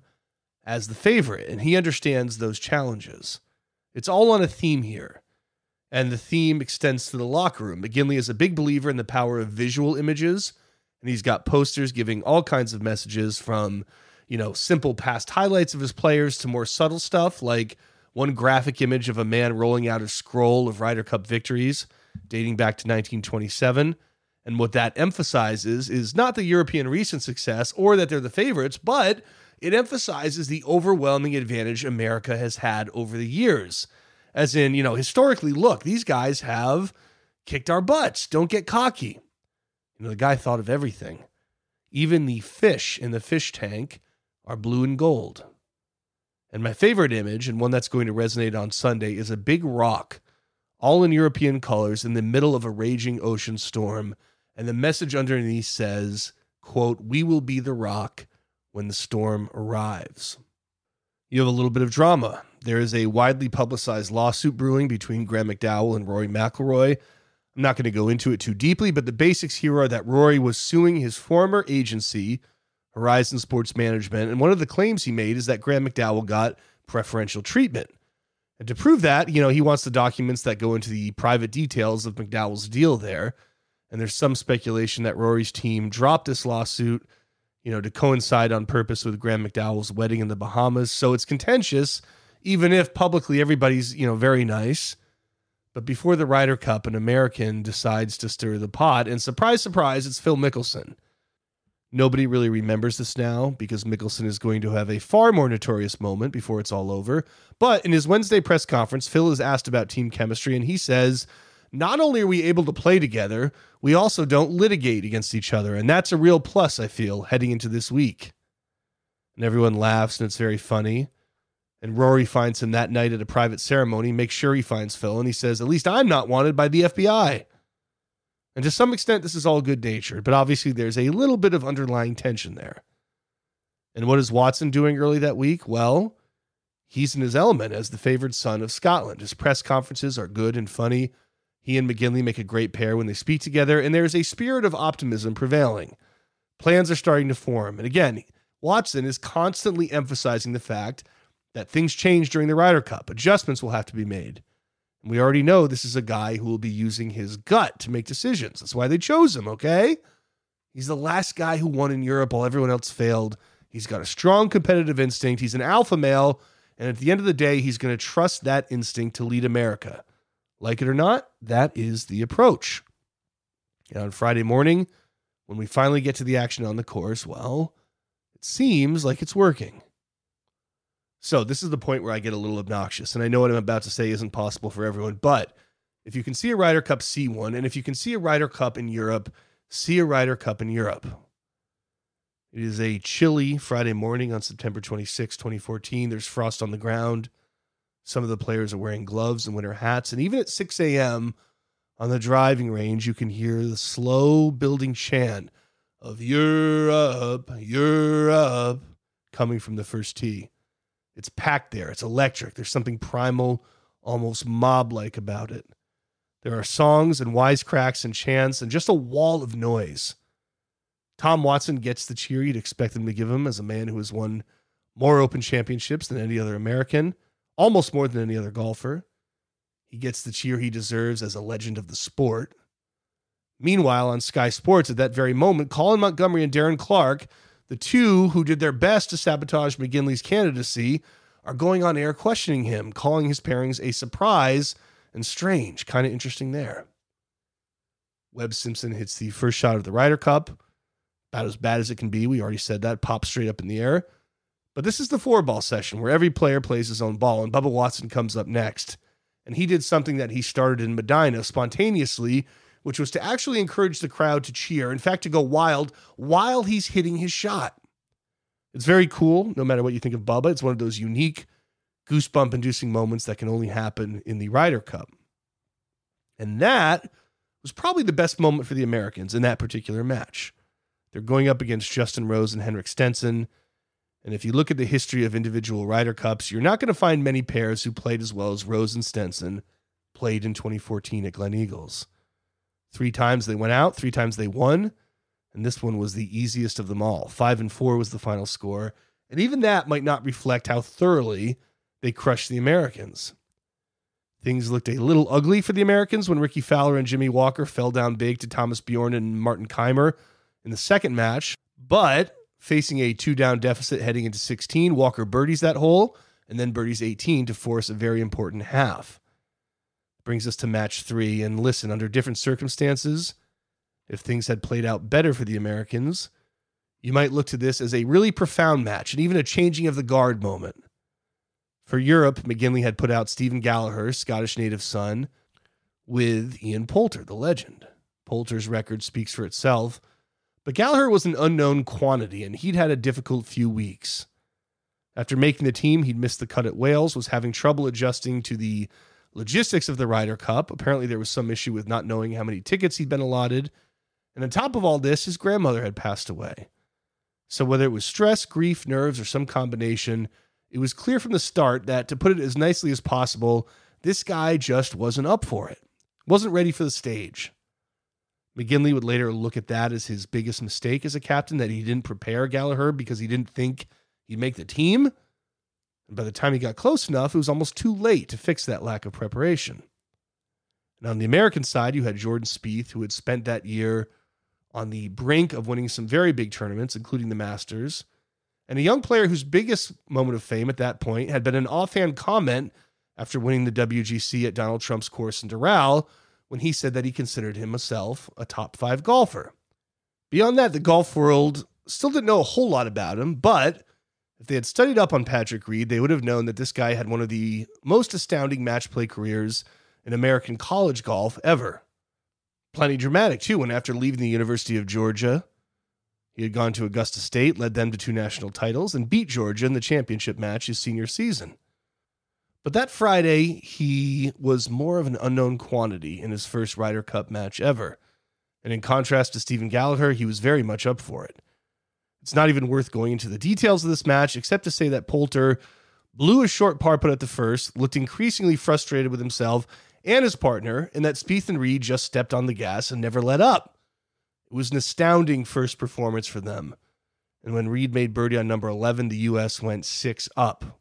as the favorite, and he understands those challenges. It's all on a theme here, and the theme extends to the locker room. McGinley is a big believer in the power of visual images, and he's got posters giving all kinds of messages from, you know, simple past highlights of his players to more subtle stuff like one graphic image of a man rolling out a scroll of Ryder Cup victories dating back to 1927 and what that emphasizes is not the European recent success or that they're the favorites, but it emphasizes the overwhelming advantage America has had over the years. As in, you know, historically, look, these guys have kicked our butts. Don't get cocky. You know, the guy thought of everything. Even the fish in the fish tank are blue and gold. And my favorite image, and one that's going to resonate on Sunday, is a big rock, all in European colors, in the middle of a raging ocean storm and the message underneath says, quote, we will be the rock when the storm arrives. You have a little bit of drama. There is a widely publicized lawsuit brewing between Graham McDowell and Rory McIlroy. I'm not going to go into it too deeply, but the basics here are that Rory was suing his former agency, Horizon Sports Management, and one of the claims he made is that Graham McDowell got preferential treatment. And to prove that, you know, he wants the documents that go into the private details of McDowell's deal there. And there's some speculation that Rory's team dropped this lawsuit, you know, to coincide on purpose with Graham McDowell's wedding in the Bahamas. So it's contentious, even if publicly everybody's, you know, very nice. But before the Ryder Cup, an American decides to stir the pot, and surprise, surprise, it's Phil Mickelson. Nobody really remembers this now because Mickelson is going to have a far more notorious moment before it's all over. But in his Wednesday press conference, Phil is asked about team chemistry, and he says not only are we able to play together, we also don't litigate against each other. And that's a real plus, I feel, heading into this week. And everyone laughs and it's very funny. And Rory finds him that night at a private ceremony, makes sure he finds Phil, and he says, At least I'm not wanted by the FBI. And to some extent, this is all good natured, but obviously there's a little bit of underlying tension there. And what is Watson doing early that week? Well, he's in his element as the favored son of Scotland. His press conferences are good and funny. He and McGinley make a great pair when they speak together, and there's a spirit of optimism prevailing. Plans are starting to form. And again, Watson is constantly emphasizing the fact that things change during the Ryder Cup. Adjustments will have to be made. And we already know this is a guy who will be using his gut to make decisions. That's why they chose him, okay? He's the last guy who won in Europe while everyone else failed. He's got a strong competitive instinct. He's an alpha male. And at the end of the day, he's going to trust that instinct to lead America. Like it or not, that is the approach. And on Friday morning, when we finally get to the action on the course, well, it seems like it's working. So, this is the point where I get a little obnoxious. And I know what I'm about to say isn't possible for everyone, but if you can see a Ryder Cup, see one. And if you can see a Ryder Cup in Europe, see a Ryder Cup in Europe. It is a chilly Friday morning on September 26, 2014. There's frost on the ground. Some of the players are wearing gloves and winter hats. And even at 6 a.m. on the driving range, you can hear the slow building chant of Europe, Europe coming from the first tee. It's packed there. It's electric. There's something primal, almost mob like about it. There are songs and wisecracks and chants and just a wall of noise. Tom Watson gets the cheer you'd expect them to give him as a man who has won more Open Championships than any other American almost more than any other golfer. He gets the cheer he deserves as a legend of the sport. Meanwhile, on Sky Sports at that very moment, Colin Montgomerie and Darren Clarke, the two who did their best to sabotage McGinley's candidacy, are going on air questioning him, calling his pairings a surprise and strange. Kind of interesting there. Webb Simpson hits the first shot of the Ryder Cup. About as bad as it can be. We already said that. Pops straight up in the air. But this is the four ball session where every player plays his own ball, and Bubba Watson comes up next. And he did something that he started in Medinah spontaneously, which was to actually encourage the crowd to cheer, in fact, to go wild while he's hitting his shot. It's very cool, no matter what you think of Bubba. It's one of those unique, goosebump inducing moments that can only happen in the Ryder Cup. And that was probably the best moment for the Americans in that particular match. They're going up against Justin Rose and Henrik Stenson. And if you look at the history of individual Ryder Cups, you're not going to find many pairs who played as well as Rose and Stenson played in 2014 at Gleneagles. Three times they went out, three times they won, and this one was the easiest of them all. Five and four was the final score, and even that might not reflect how thoroughly they crushed the Americans. Things looked a little ugly for the Americans when Rickie Fowler and Jimmy Walker fell down big to Thomas Bjorn and Martin Kaymer in the second match, but facing a two down deficit heading into 16. Walker birdies that hole and then birdies 18 to force a very important half. Brings us to match three. And listen, under different circumstances, if things had played out better for the Americans, you might look to this as a really profound match and even a changing of the guard moment. For Europe, McGinley had put out Stephen Gallacher, Scottish native son, with Ian Poulter, the legend. Poulter's record speaks for itself but Gallacher was an unknown quantity, and he'd had a difficult few weeks. After making the team, he'd missed the cut at Wales, was having trouble adjusting to the logistics of the Ryder Cup. Apparently, there was some issue with not knowing how many tickets he'd been allotted. And on top of all this, his grandmother had passed away. So, whether it was stress, grief, nerves, or some combination, it was clear from the start that, to put it as nicely as possible, this guy just wasn't up for it, wasn't ready for the stage. McGinley would later look at that as his biggest mistake as a captain that he didn't prepare Gallacher because he didn't think he'd make the team. And by the time he got close enough, it was almost too late to fix that lack of preparation. And on the American side, you had Jordan Spieth, who had spent that year on the brink of winning some very big tournaments, including the Masters, and a young player whose biggest moment of fame at that point had been an offhand comment after winning the WGC at Donald Trump's course in Doral, when he said that he considered himself a top five golfer. Beyond that, the golf world still didn't know a whole lot about him, but if they had studied up on Patrick Reed, they would have known that this guy had one of the most astounding match play careers in American college golf ever. Plenty dramatic, too, when after leaving the University of Georgia, he had gone to Augusta State, led them to two national titles, and beat Georgia in the championship match his senior season. But that Friday, he was more of an unknown quantity in his first Ryder Cup match ever. And in contrast to Stephen Gallacher, he was very much up for it. It's not even worth going into the details of this match, except to say that Poulter blew a short par put at the first, looked increasingly frustrated with himself and his partner, and that Spieth and Reed just stepped on the gas and never let up. It was an astounding first performance for them. And when Reed made birdie on number 11, the U.S. went six up.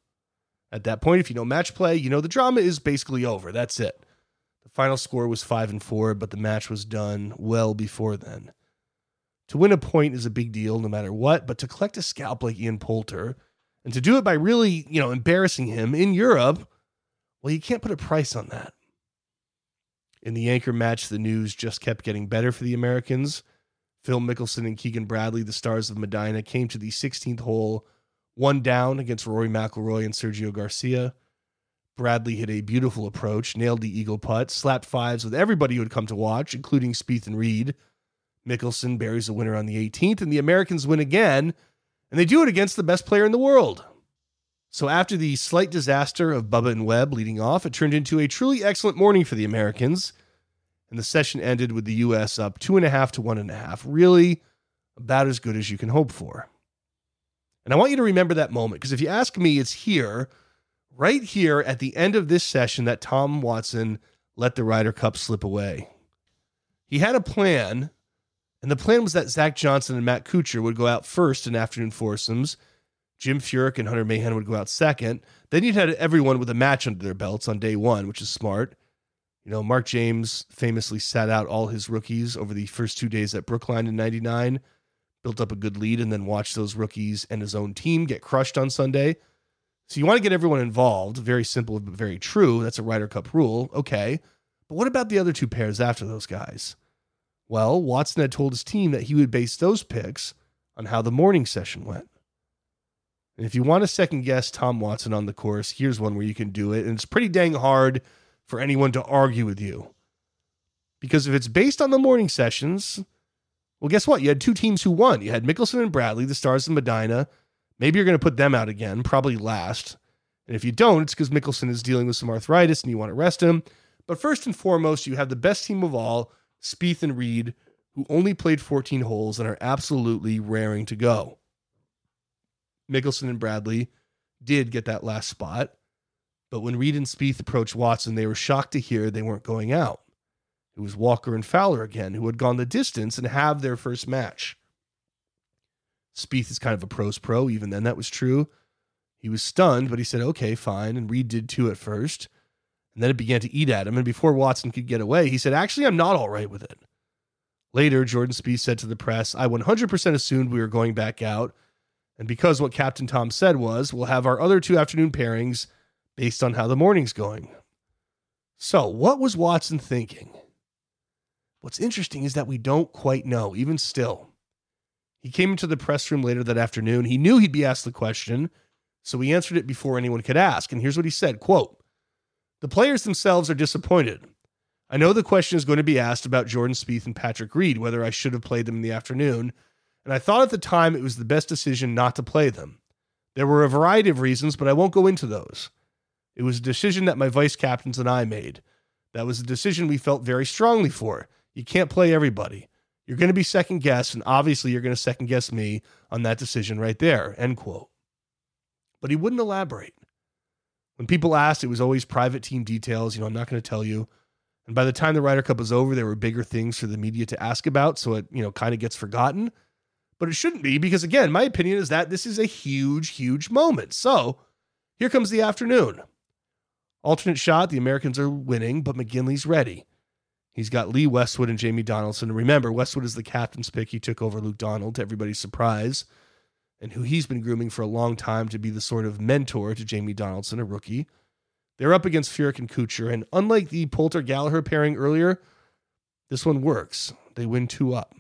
At that point, if you know match play, you know the drama is basically over. That's it. The final score was five and four, but the match was done well before then. To win a point is a big deal no matter what, but to collect a scalp like Ian Poulter and to do it by really, you know, embarrassing him in Europe, well, you can't put a price on that. In the anchor match, the news just kept getting better for the Americans. Phil Mickelson and Keegan Bradley, the stars of Medinah, came to the 16th hole, one down against Rory McIlroy and Sergio Garcia. Bradley hit a beautiful approach, nailed the eagle putt, slapped fives with everybody who had come to watch, including Spieth and Reed. Mickelson buries a winner on the 18th, and the Americans win again, and they do it against the best player in the world. So after the slight disaster of Bubba and Webb leading off, it turned into a truly excellent morning for the Americans, and the session ended with the U.S. up two and a half to one and a half. Really, about as good as you can hope for. And I want you to remember that moment because if you ask me, it's here, right here at the end of this session, that Tom Watson let the Ryder Cup slip away. He had a plan and the plan was that Zach Johnson and Matt Kuchar would go out first in afternoon foursomes. Jim Furyk and Hunter Mahan would go out second. Then you'd had everyone with a match under their belts on day one, which is smart. You know, Mark James famously sat out all his rookies over the first two days at Brookline in 99, built up a good lead, and then watched those rookies and his own team get crushed on Sunday. So you want to get everyone involved. Very simple, but very true. That's a Ryder Cup rule. Okay. But what about the other two pairs after those guys? Well, Watson had told his team that he would base those picks on how the morning session went. And if you want to second guess Tom Watson on the course, here's one where you can do it. And it's pretty dang hard for anyone to argue with you. Because if it's based on the morning sessions, well, guess what? You had two teams who won. You had Mickelson and Bradley, the stars of Medinah. Maybe you're going to put them out again, probably last. And if you don't, it's because Mickelson is dealing with some arthritis and you want to rest him. But first and foremost, you have the best team of all Spieth and Reed, who only played 14 holes and are absolutely raring to go. Mickelson and Bradley did get that last spot, but when Reed and Spieth approached Watson, they were shocked to hear they weren't going out. It was Walker and Fowler again who had gone the distance and have their first match. Spieth is kind of a pros pro, even then that was true. He was stunned, but he said, okay, fine. And Reed did too at first. And then it began to eat at him. And before Watson could get away, he said, Actually, I'm not all right with it. Later, Jordan Spieth said to the press, I 100% assumed we were going back out. And because what Captain Tom said was, we'll have our other two afternoon pairings based on how the morning's going. So, what was Watson thinking? What's interesting is that we don't quite know, even still. He came into the press room later that afternoon. He knew he'd be asked the question, so he answered it before anyone could ask. And here's what he said quote, the players themselves are disappointed. I know the question is going to be asked about Jordan Spieth and Patrick Reed, whether I should have played them in the afternoon, and I thought at the time it was the best decision not to play them. There were a variety of reasons, but I won't go into those. It was a decision that my vice captains and I made. That was a decision we felt very strongly for. You can't play everybody. You're going to be second guessed, and obviously you're going to second guess me on that decision right there. End quote. But he wouldn't elaborate. When people asked, it was always private team details. You know, I'm not going to tell you. And by the time the Ryder Cup was over, there were bigger things for the media to ask about. So it, you know, kind of gets forgotten. But it shouldn't be because, again, my opinion is that this is a huge, huge moment. So here comes the afternoon. Alternate shot, the Americans are winning, but McGinley's ready. He's got Lee Westwood and Jamie Donaldson. Remember, Westwood is the captain's pick. He took over Luke Donald to everybody's surprise and who he's been grooming for a long time to be the sort of mentor to Jamie Donaldson, a rookie. They're up against Furyk and Kuchar, and unlike the Poulter Gallacher pairing earlier, this one works. They win two up.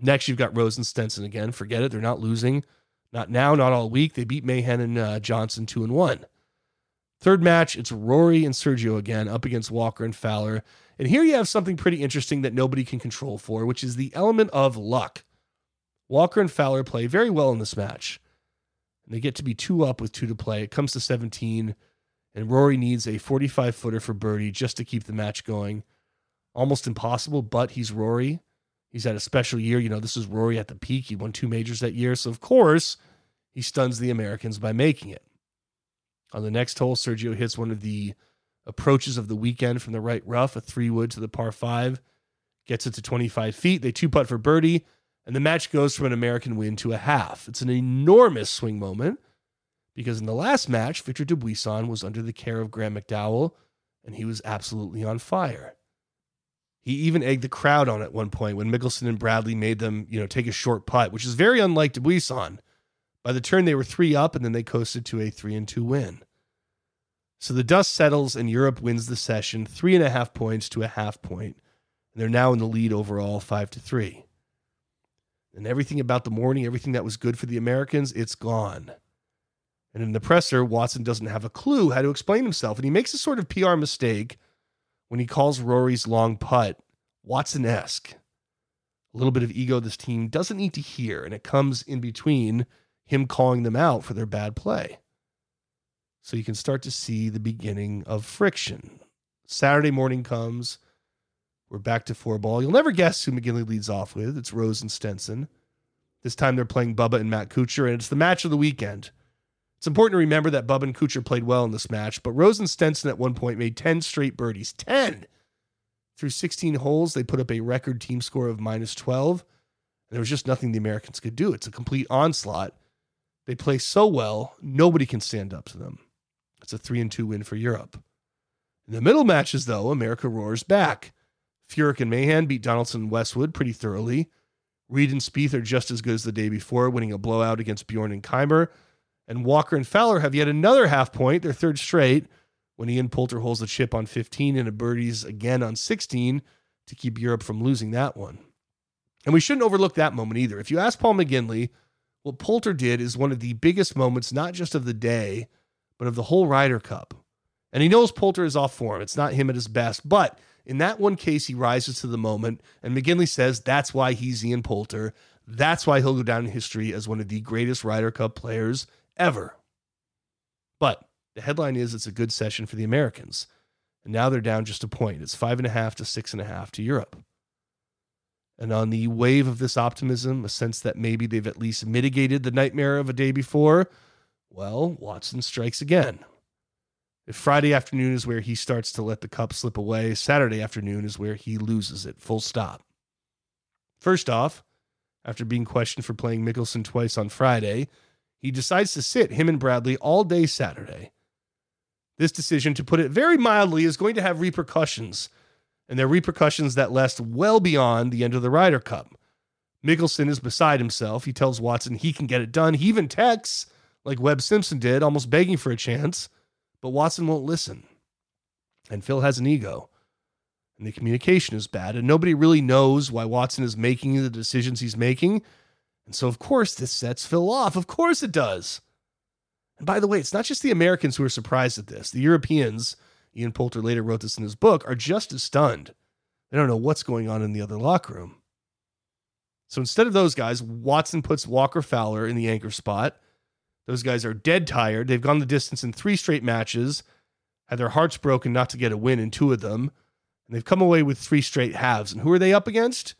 Next, you've got Rose and Stenson again. Forget it; they're not losing. Not now, not all week. They beat Mahan and uh, Johnson two and one. Third match, it's Rory and Sergio again up against Walker and Fowler. And here you have something pretty interesting that nobody can control for, which is the element of luck. Walker and Fowler play very well in this match. And they get to be two up with two to play. It comes to 17, and Rory needs a 45 footer for birdie just to keep the match going. Almost impossible, but he's Rory. He's had a special year. You know, this is Rory at the peak. He won two majors that year. So, of course, he stuns the Americans by making it. On the next hole, Sergio hits one of the approaches of the weekend from the right rough, a three wood to the par five, gets it to 25 feet. They two putt for birdie, and the match goes from an American win to a half. It's an enormous swing moment because in the last match, Victor Dubuisson was under the care of Graham McDowell, and he was absolutely on fire. He even egged the crowd on at one point when Mickelson and Bradley made them, you know, take a short putt, which is very unlike Dubuisson. By the turn, they were three up, and then they coasted to a three and two win. So the dust settles, and Europe wins the session, three and a half points to a half point, and they're now in the lead overall, five to three. And everything about the morning, everything that was good for the Americans, it's gone. And in the presser, Watson doesn't have a clue how to explain himself, and he makes a sort of PR mistake when he calls Rory's long putt Watson esque. A little bit of ego this team doesn't need to hear, and it comes in between him calling them out for their bad play. So you can start to see the beginning of friction. Saturday morning comes. We're back to four ball. You'll never guess who McGinley leads off with. It's Rose and Stenson. This time they're playing Bubba and Matt Kuchar, and it's the match of the weekend. It's important to remember that Bubba and Kuchar played well in this match, but Rose and Stenson at one point made 10 straight birdies. 10! Through 16 holes, they put up a record team score of minus 12. And there was just nothing the Americans could do. It's a complete onslaught. They play so well, nobody can stand up to them. It's a 3 and 2 win for Europe. In the middle matches, though, America roars back. Furyk and Mahan beat Donaldson and Westwood pretty thoroughly. Reed and Spieth are just as good as the day before, winning a blowout against Bjorn and Kaymer. And Walker and Fowler have yet another half point, their third straight, when Ian Poulter holds the chip on 15 and a birdies again on 16 to keep Europe from losing that one. And we shouldn't overlook that moment either. If you ask Paul McGinley, what Poulter did is one of the biggest moments, not just of the day, but of the whole Ryder Cup. And he knows Poulter is off form. It's not him at his best. But in that one case, he rises to the moment. And McGinley says that's why he's Ian Poulter. That's why he'll go down in history as one of the greatest Ryder Cup players ever. But the headline is it's a good session for the Americans. And now they're down just a point. It's five and a half to six and a half to Europe. And on the wave of this optimism, a sense that maybe they've at least mitigated the nightmare of a day before, well, Watson strikes again. Friday afternoon is where he starts to let the cup slip away, Saturday afternoon is where he loses it, full stop. First off, after being questioned for playing Mickelson twice on Friday, he decides to sit him and Bradley all day Saturday. This decision, to put it very mildly, is going to have repercussions, and they're repercussions that last well beyond the end of the Ryder Cup. Mickelson is beside himself. He tells Watson he can get it done. He even texts, like Webb Simpson did, almost begging for a chance, but Watson won't listen. And Phil has an ego, and the communication is bad, and nobody really knows why Watson is making the decisions he's making and so, of course, this sets Phil off. Of course it does. And by the way, it's not just the Americans who are surprised at this. The Europeans, Ian Poulter later wrote this in his book, are just as stunned. They don't know what's going on in the other locker room. So instead of those guys, Watson puts Walker Fowler in the anchor spot. Those guys are dead tired. They've gone the distance in three straight matches, had their hearts broken not to get a win in two of them, and they've come away with three straight halves. And who are they up against?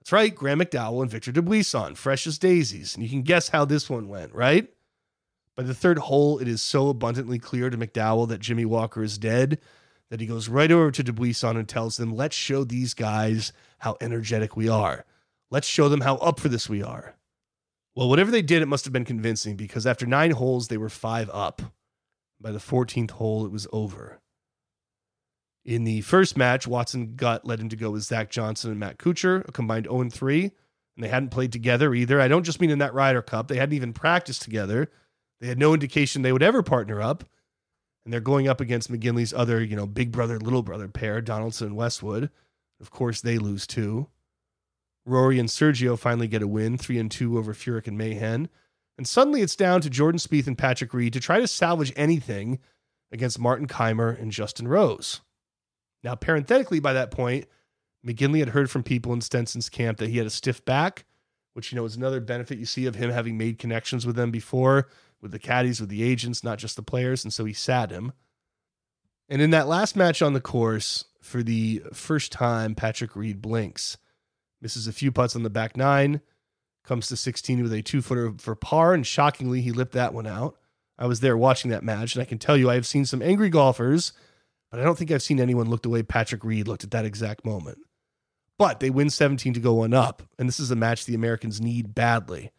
That's right, Graham McDowell and Victor Dubuisson, fresh as daisies. And you can guess how this one went, right? By the third hole, it is so abundantly clear to McDowell that Jimmy Walker is dead that he goes right over to Dubuisson and tells them, let's show these guys how energetic we are. Let's show them how up for this we are. Well, whatever they did, it must have been convincing because after nine holes, they were five up. By the 14th hole, it was over. In the first match, Watson got led him to go with Zach Johnson and Matt Kuchar, a combined 0 and 3, and they hadn't played together either. I don't just mean in that Ryder Cup, they hadn't even practiced together. They had no indication they would ever partner up. And they're going up against McGinley's other, you know, big brother, little brother pair, Donaldson and Westwood. Of course, they lose too. Rory and Sergio finally get a win, 3 and 2 over Furyk and Mahan. And suddenly it's down to Jordan Spieth and Patrick Reed to try to salvage anything against Martin Kaymer and Justin Rose. Now, parenthetically, by that point, McGinley had heard from people in Stenson's camp that he had a stiff back, which you know is another benefit you see of him having made connections with them before, with the caddies, with the agents, not just the players, and so he sat him. And in that last match on the course, for the first time, Patrick Reed blinks, misses a few putts on the back nine, comes to 16 with a two footer for par, and shockingly, he lipped that one out. I was there watching that match, and I can tell you I have seen some angry golfers, but I don't think I've seen anyone look the way Patrick Reed looked at that exact moment. But they win 17 to go one up, and this is a match the Americans need badly.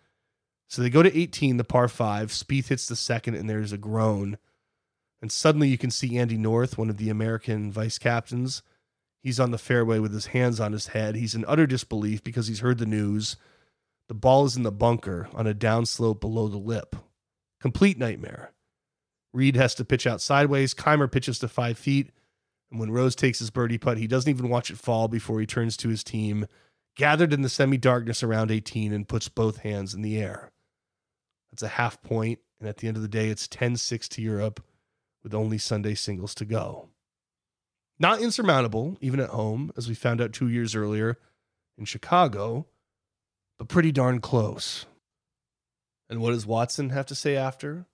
So they go to 18, the par five. Spieth hits the second, and there's a groan. And suddenly you can see Andy North, one of the American vice captains. He's on the fairway with his hands on his head. He's in utter disbelief because he's heard the news. The ball is in the bunker on a downslope below the lip. Complete nightmare. Reed has to pitch out sideways. Kaymer pitches to five feet. And when Rose takes his birdie putt, he doesn't even watch it fall before he turns to his team, gathered in the semi darkness around 18, and puts both hands in the air. That's a half point, and at the end of the day, it's 10 6 to Europe with only Sunday singles to go. Not insurmountable, even at home, as we found out two years earlier in Chicago, but pretty darn close. And what does Watson have to say after?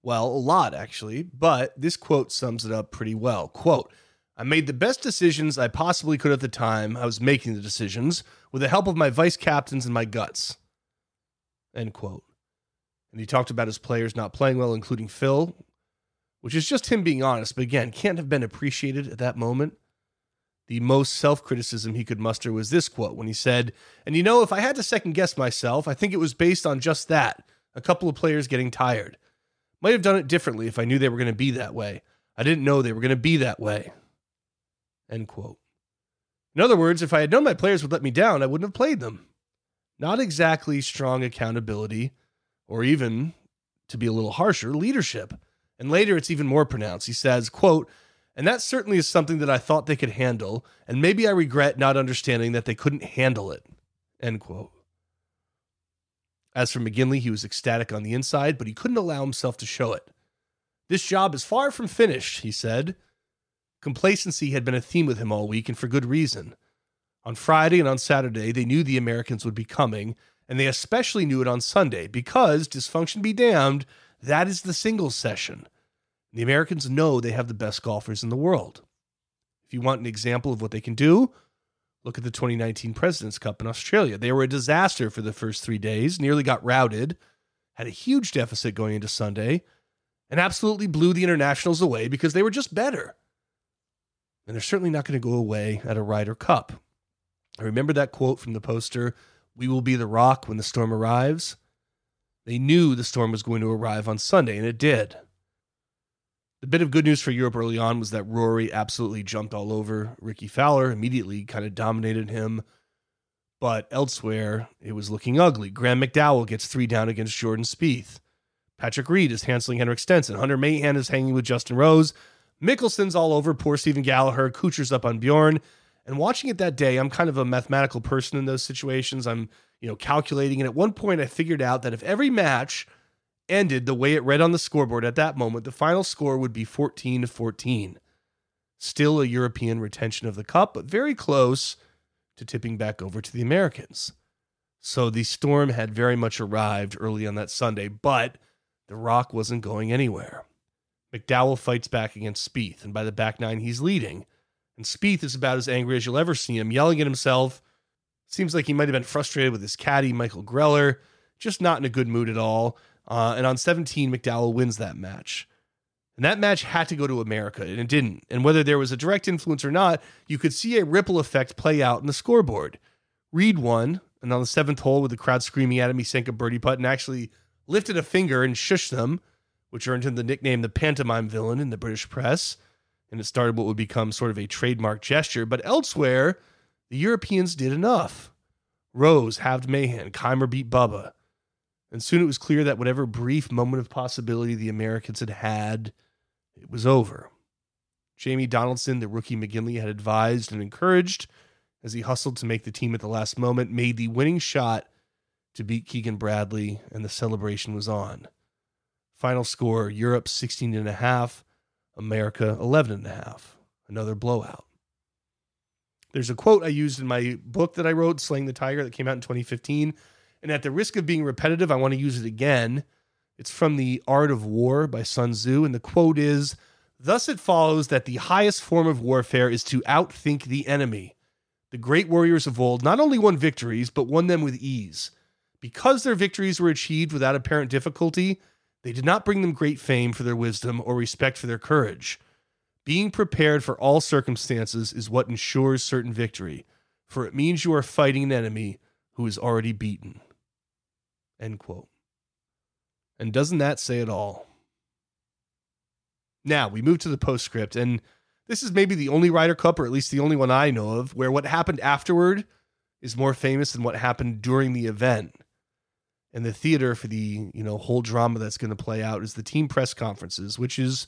Well, a lot actually, but this quote sums it up pretty well. Quote, I made the best decisions I possibly could at the time I was making the decisions with the help of my vice captains and my guts. End quote. And he talked about his players not playing well, including Phil, which is just him being honest, but again, can't have been appreciated at that moment. The most self criticism he could muster was this quote when he said, And you know, if I had to second guess myself, I think it was based on just that a couple of players getting tired. Might have done it differently if I knew they were going to be that way. I didn't know they were going to be that way. End quote. In other words, if I had known my players would let me down, I wouldn't have played them. Not exactly strong accountability, or even, to be a little harsher, leadership. And later it's even more pronounced. He says, quote, and that certainly is something that I thought they could handle, and maybe I regret not understanding that they couldn't handle it. End quote. As for McGinley, he was ecstatic on the inside, but he couldn't allow himself to show it. This job is far from finished, he said. Complacency had been a theme with him all week, and for good reason. On Friday and on Saturday, they knew the Americans would be coming, and they especially knew it on Sunday because, dysfunction be damned, that is the singles session. The Americans know they have the best golfers in the world. If you want an example of what they can do, look at the 2019 President's Cup in Australia. They were a disaster for the first three days, nearly got routed, had a huge deficit going into Sunday, and absolutely blew the internationals away because they were just better. And they're certainly not going to go away at a Ryder Cup. I remember that quote from the poster We will be the rock when the storm arrives. They knew the storm was going to arrive on Sunday, and it did. The bit of good news for Europe early on was that Rory absolutely jumped all over Rickie Fowler, immediately kind of dominated him. But elsewhere, it was looking ugly. Graham McDowell gets three down against Jordan Spieth. Patrick Reed is handling Henrik Stenson. Hunter Mahan is hanging with Justin Rose. Mickelson's all over poor Stephen Gallacher. Kuchar's up on Bjorn. And watching it that day, I'm kind of a mathematical person in those situations. I'm you know, calculating. And at one point, I figured out that if every match ended the way it read on the scoreboard at that moment, the final score would be 14 to 14. Still a European retention of the cup, but very close to tipping back over to the Americans. So the storm had very much arrived early on that Sunday, but the Rock wasn't going anywhere. McDowell fights back against Spieth, and by the back nine, he's leading. And Spieth is about as angry as you'll ever see him, yelling at himself Seems like he might have been frustrated with his caddy, Michael Greller, just not in a good mood at all. Uh, and on 17, McDowell wins that match. And that match had to go to America, and it didn't. And whether there was a direct influence or not, you could see a ripple effect play out in the scoreboard. Reed won, and on the seventh hole, with the crowd screaming at him, he sank a birdie putt and actually lifted a finger and shushed them, which earned him the nickname the pantomime villain in the British press. And it started what would become sort of a trademark gesture. But elsewhere, the Europeans did enough. Rose halved Mahan, Kaymer beat Bubba. And soon it was clear that whatever brief moment of possibility the Americans had had, it was over. Jamie Donaldson, the rookie McGinley had advised and encouraged as he hustled to make the team at the last moment, made the winning shot to beat Keegan Bradley, and the celebration was on. Final score Europe 16 and a half, America 11 and a half. Another blowout. There's a quote I used in my book that I wrote, Slaying the Tiger, that came out in 2015. And at the risk of being repetitive, I want to use it again. It's from The Art of War by Sun Tzu. And the quote is Thus it follows that the highest form of warfare is to outthink the enemy. The great warriors of old not only won victories, but won them with ease. Because their victories were achieved without apparent difficulty, they did not bring them great fame for their wisdom or respect for their courage. Being prepared for all circumstances is what ensures certain victory, for it means you are fighting an enemy who is already beaten. End quote. And doesn't that say it all? Now we move to the postscript, and this is maybe the only Ryder Cup, or at least the only one I know of, where what happened afterward is more famous than what happened during the event. And the theater for the you know whole drama that's going to play out is the team press conferences, which is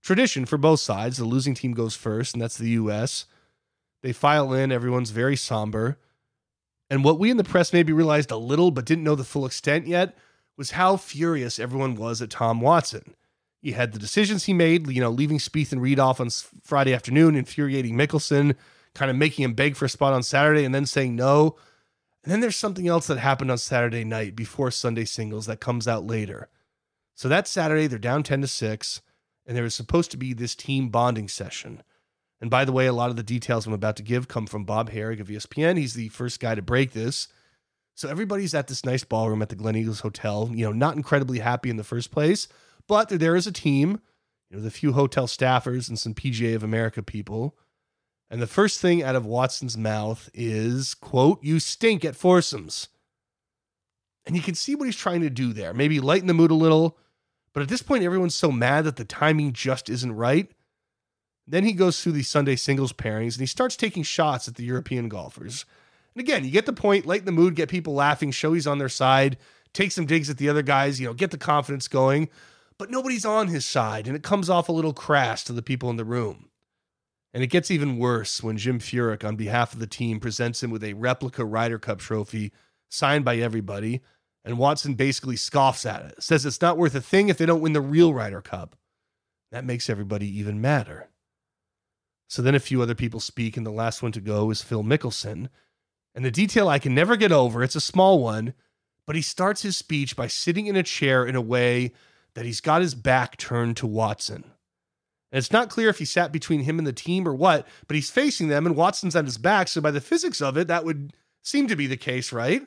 tradition for both sides. The losing team goes first, and that's the U.S. They file in, everyone's very somber. And what we in the press maybe realized a little but didn't know the full extent yet was how furious everyone was at Tom Watson. You had the decisions he made, you know, leaving Spieth and Reed off on Friday afternoon, infuriating Mickelson, kind of making him beg for a spot on Saturday and then saying no. And then there's something else that happened on Saturday night before Sunday singles that comes out later. So that Saturday, they're down 10 to 6 and there was supposed to be this team bonding session. And by the way, a lot of the details I'm about to give come from Bob Harig of ESPN. He's the first guy to break this. So everybody's at this nice ballroom at the Gleneagles Hotel, you know, not incredibly happy in the first place, but they're there as a team, you know, the few hotel staffers and some PGA of America people. And the first thing out of Watson's mouth is, quote, you stink at foursomes. And you can see what he's trying to do there. Maybe lighten the mood a little, but at this point, everyone's so mad that the timing just isn't right. Then he goes through the Sunday singles pairings and he starts taking shots at the European golfers. And again, you get the point, lighten the mood, get people laughing, show he's on their side, take some digs at the other guys, you know, get the confidence going. But nobody's on his side, and it comes off a little crass to the people in the room. And it gets even worse when Jim Furyk, on behalf of the team, presents him with a replica Ryder Cup trophy signed by everybody and Watson basically scoffs at it, says it's not worth a thing if they don't win the real Ryder Cup. That makes everybody even madder. So then a few other people speak, and the last one to go is Phil Mickelson. And the detail I can never get over, it's a small one, but he starts his speech by sitting in a chair in a way that he's got his back turned to Watson. And it's not clear if he sat between him and the team or what, but he's facing them and Watson's on his back. So by the physics of it, that would seem to be the case, right?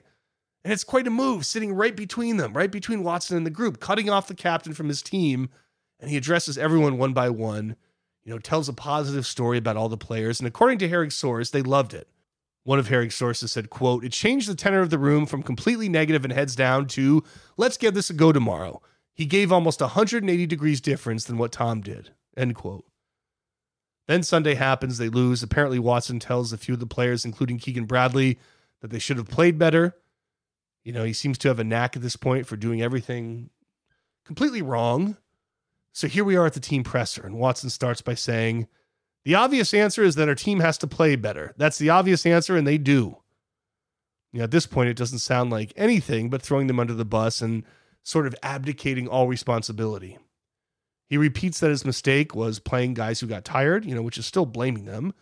And it's quite a move sitting right between them, right between Watson and the group, cutting off the captain from his team. And he addresses everyone one by one, you know, tells a positive story about all the players. And according to Harig's source, they loved it. One of Harig's sources said, quote, it changed the tenor of the room from completely negative and heads down to let's give this a go tomorrow. He gave almost 180 degrees difference than what Tom did, end quote. Then Sunday happens, they lose. Apparently, Watson tells a few of the players, including Keegan Bradley, that they should have played better. You know, he seems to have a knack at this point for doing everything completely wrong. So here we are at the team presser, and Watson starts by saying, The obvious answer is that our team has to play better. That's the obvious answer, and they do. You know, at this point, it doesn't sound like anything but throwing them under the bus and sort of abdicating all responsibility. He repeats that his mistake was playing guys who got tired, you know, which is still blaming them.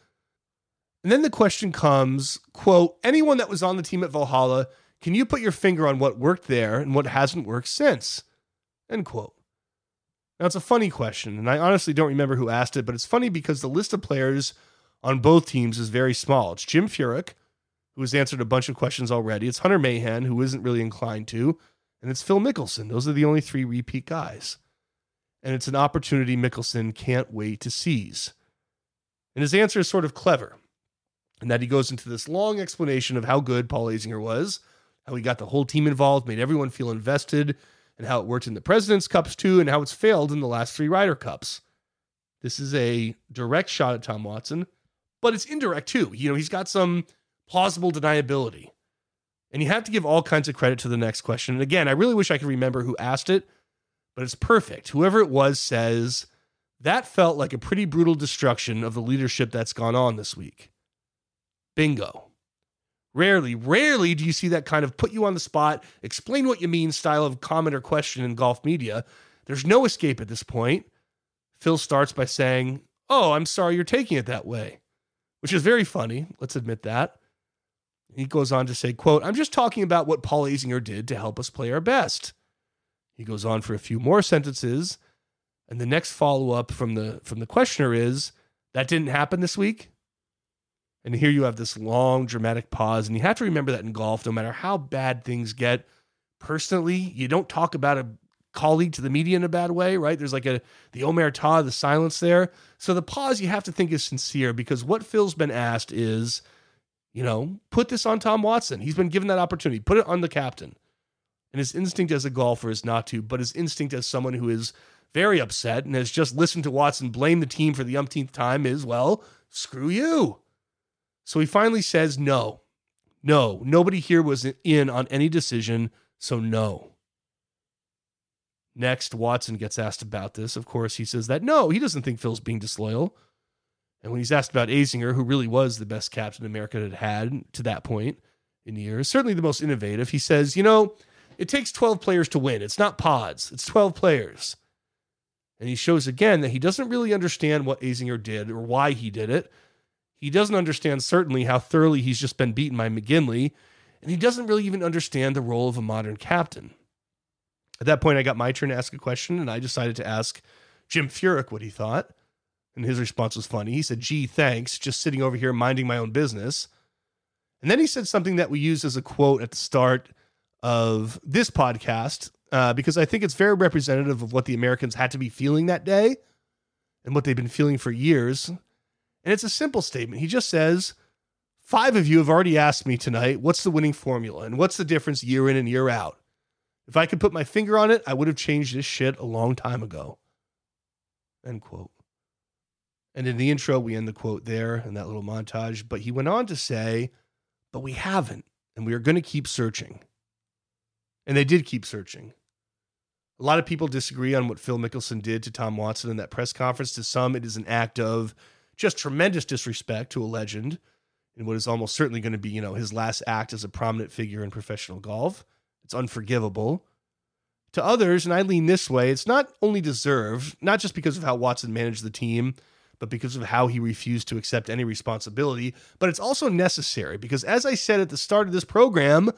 And then the question comes, quote, anyone that was on the team at Valhalla can you put your finger on what worked there and what hasn't worked since? End quote. Now, it's a funny question, and I honestly don't remember who asked it, but it's funny because the list of players on both teams is very small. It's Jim Furyk, who has answered a bunch of questions already. It's Hunter Mahan, who isn't really inclined to, and it's Phil Mickelson. Those are the only three repeat guys. And it's an opportunity Mickelson can't wait to seize. And his answer is sort of clever, in that he goes into this long explanation of how good Paul Azinger was how he got the whole team involved, made everyone feel invested, and how it worked in the President's Cups too, and how it's failed in the last three Ryder Cups. This is a direct shot at Tom Watson, but it's indirect too. You know, he's got some plausible deniability. And you have to give all kinds of credit to the next question. And again, I really wish I could remember who asked it, but it's perfect. Whoever it was says, that felt like a pretty brutal destruction of the leadership that's gone on this week. Bingo. Rarely, rarely do you see that kind of put you on the spot, explain what you mean style of comment or question in golf media. There's no escape at this point. Phil starts by saying, Oh, I'm sorry you're taking it that way, which is very funny. Let's admit that. He goes on to say, quote, I'm just talking about what Paul Azinger did to help us play our best. He goes on for a few more sentences, and the next follow-up from the from the questioner is, that didn't happen this week? And here you have this long dramatic pause, and you have to remember that in golf, no matter how bad things get, personally, you don't talk about a colleague to the media in a bad way, right? There's like a the omerta, the silence there. So the pause you have to think is sincere because what Phil's been asked is, you know, put this on Tom Watson. He's been given that opportunity. Put it on the captain. And his instinct as a golfer is not to, but his instinct as someone who is very upset and has just listened to Watson blame the team for the umpteenth time is, well, screw you. So he finally says no. No, nobody here was in on any decision, so no. Next, Watson gets asked about this. Of course, he says that no, he doesn't think Phil's being disloyal. And when he's asked about Azinger, who really was the best captain America had had to that point in years, certainly the most innovative, he says, you know, it takes 12 players to win. It's not pods, it's 12 players. And he shows again that he doesn't really understand what Azinger did or why he did it. He doesn't understand certainly how thoroughly he's just been beaten by McGinley. And he doesn't really even understand the role of a modern captain. At that point, I got my turn to ask a question, and I decided to ask Jim Furyk what he thought. And his response was funny. He said, Gee, thanks, just sitting over here minding my own business. And then he said something that we used as a quote at the start of this podcast, uh, because I think it's very representative of what the Americans had to be feeling that day and what they've been feeling for years. And it's a simple statement. He just says, Five of you have already asked me tonight, what's the winning formula and what's the difference year in and year out? If I could put my finger on it, I would have changed this shit a long time ago. End quote. And in the intro, we end the quote there in that little montage. But he went on to say, but we haven't, and we are going to keep searching. And they did keep searching. A lot of people disagree on what Phil Mickelson did to Tom Watson in that press conference. To some, it is an act of just tremendous disrespect to a legend in what is almost certainly going to be, you know, his last act as a prominent figure in professional golf. It's unforgivable. To others, and I lean this way, it's not only deserved, not just because of how Watson managed the team, but because of how he refused to accept any responsibility, but it's also necessary because, as I said at the start of this program,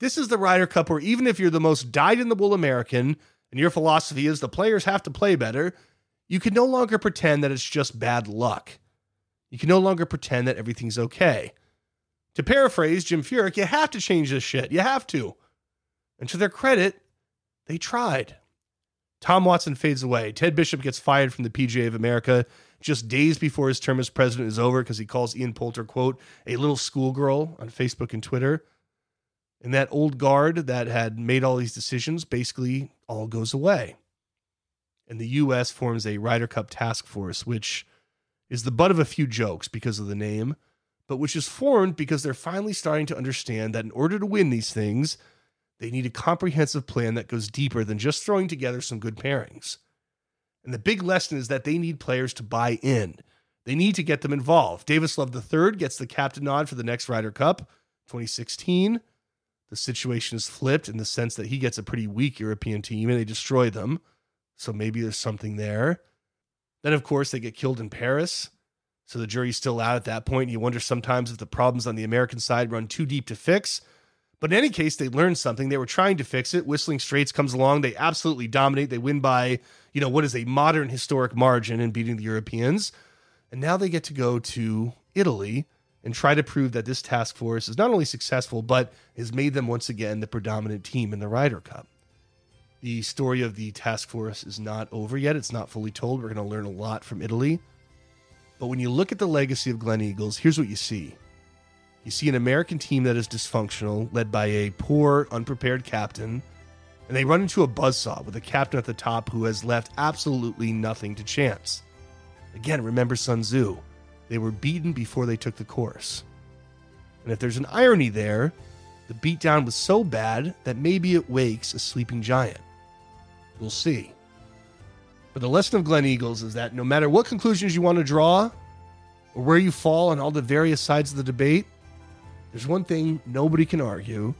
this is the Ryder Cup where even if you're the most dyed in the wool American and your philosophy is the players have to play better, you can no longer pretend that it's just bad luck. You can no longer pretend that everything's okay. To paraphrase Jim Furyk, you have to change this shit. You have to. And to their credit, they tried. Tom Watson fades away. Ted Bishop gets fired from the PGA of America just days before his term as president is over because he calls Ian Poulter, quote, a little schoolgirl on Facebook and Twitter. And that old guard that had made all these decisions basically all goes away. And the U.S. forms a Ryder Cup task force, which is the butt of a few jokes because of the name, but which is formed because they're finally starting to understand that in order to win these things, they need a comprehensive plan that goes deeper than just throwing together some good pairings. And the big lesson is that they need players to buy in. They need to get them involved. Davis Love III gets the captain nod for the next Ryder Cup 2016. The situation is flipped in the sense that he gets a pretty weak European team and they destroy them. So maybe there's something there. Then, of course, they get killed in Paris. So the jury's still out at that point. You wonder sometimes if the problems on the American side run too deep to fix but in any case, they learned something. They were trying to fix it. Whistling Straits comes along. They absolutely dominate. They win by, you know, what is a modern historic margin in beating the Europeans. And now they get to go to Italy and try to prove that this task force is not only successful, but has made them once again the predominant team in the Ryder Cup. The story of the task force is not over yet. It's not fully told. We're going to learn a lot from Italy. But when you look at the legacy of Gleneagles, here's what you see you see an American team that is dysfunctional, led by a poor, unprepared captain, and they run into a buzzsaw with a captain at the top who has left absolutely nothing to chance. Again, remember Sun Tzu. They were beaten before they took the course. And if there's an irony there, the beatdown was so bad that maybe it wakes a sleeping giant. We'll see. But the lesson of Gleneagles is that no matter what conclusions you want to draw, or where you fall on all the various sides of the debate, there's one thing nobody can argue,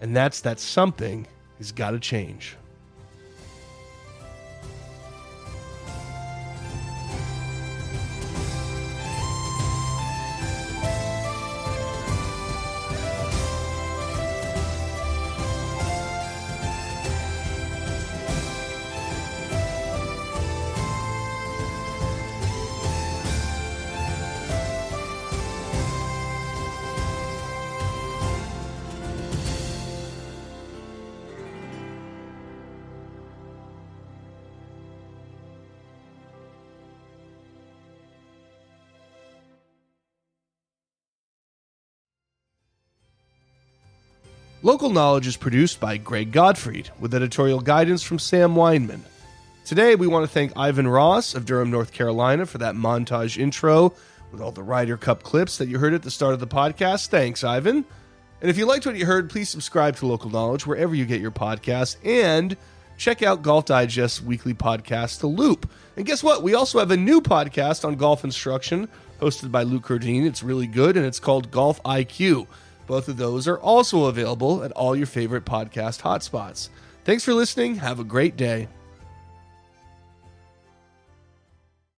and that's that something has got to change. Local Knowledge is produced by Greg Gottfried with editorial guidance from Sam Weinman. Today, we want to thank Ivan Ross of Durham, North Carolina for that montage intro with all the Ryder Cup clips that you heard at the start of the podcast. Thanks, Ivan. And if you liked what you heard, please subscribe to Local Knowledge wherever you get your podcasts and check out Golf Digest's weekly podcast, The Loop. And guess what? We also have a new podcast on golf instruction hosted by Luke Kerr-Dineen. It's really good and it's called Golf IQ. Both of those are also available at all your favorite podcast hotspots. Thanks for listening. Have a great day.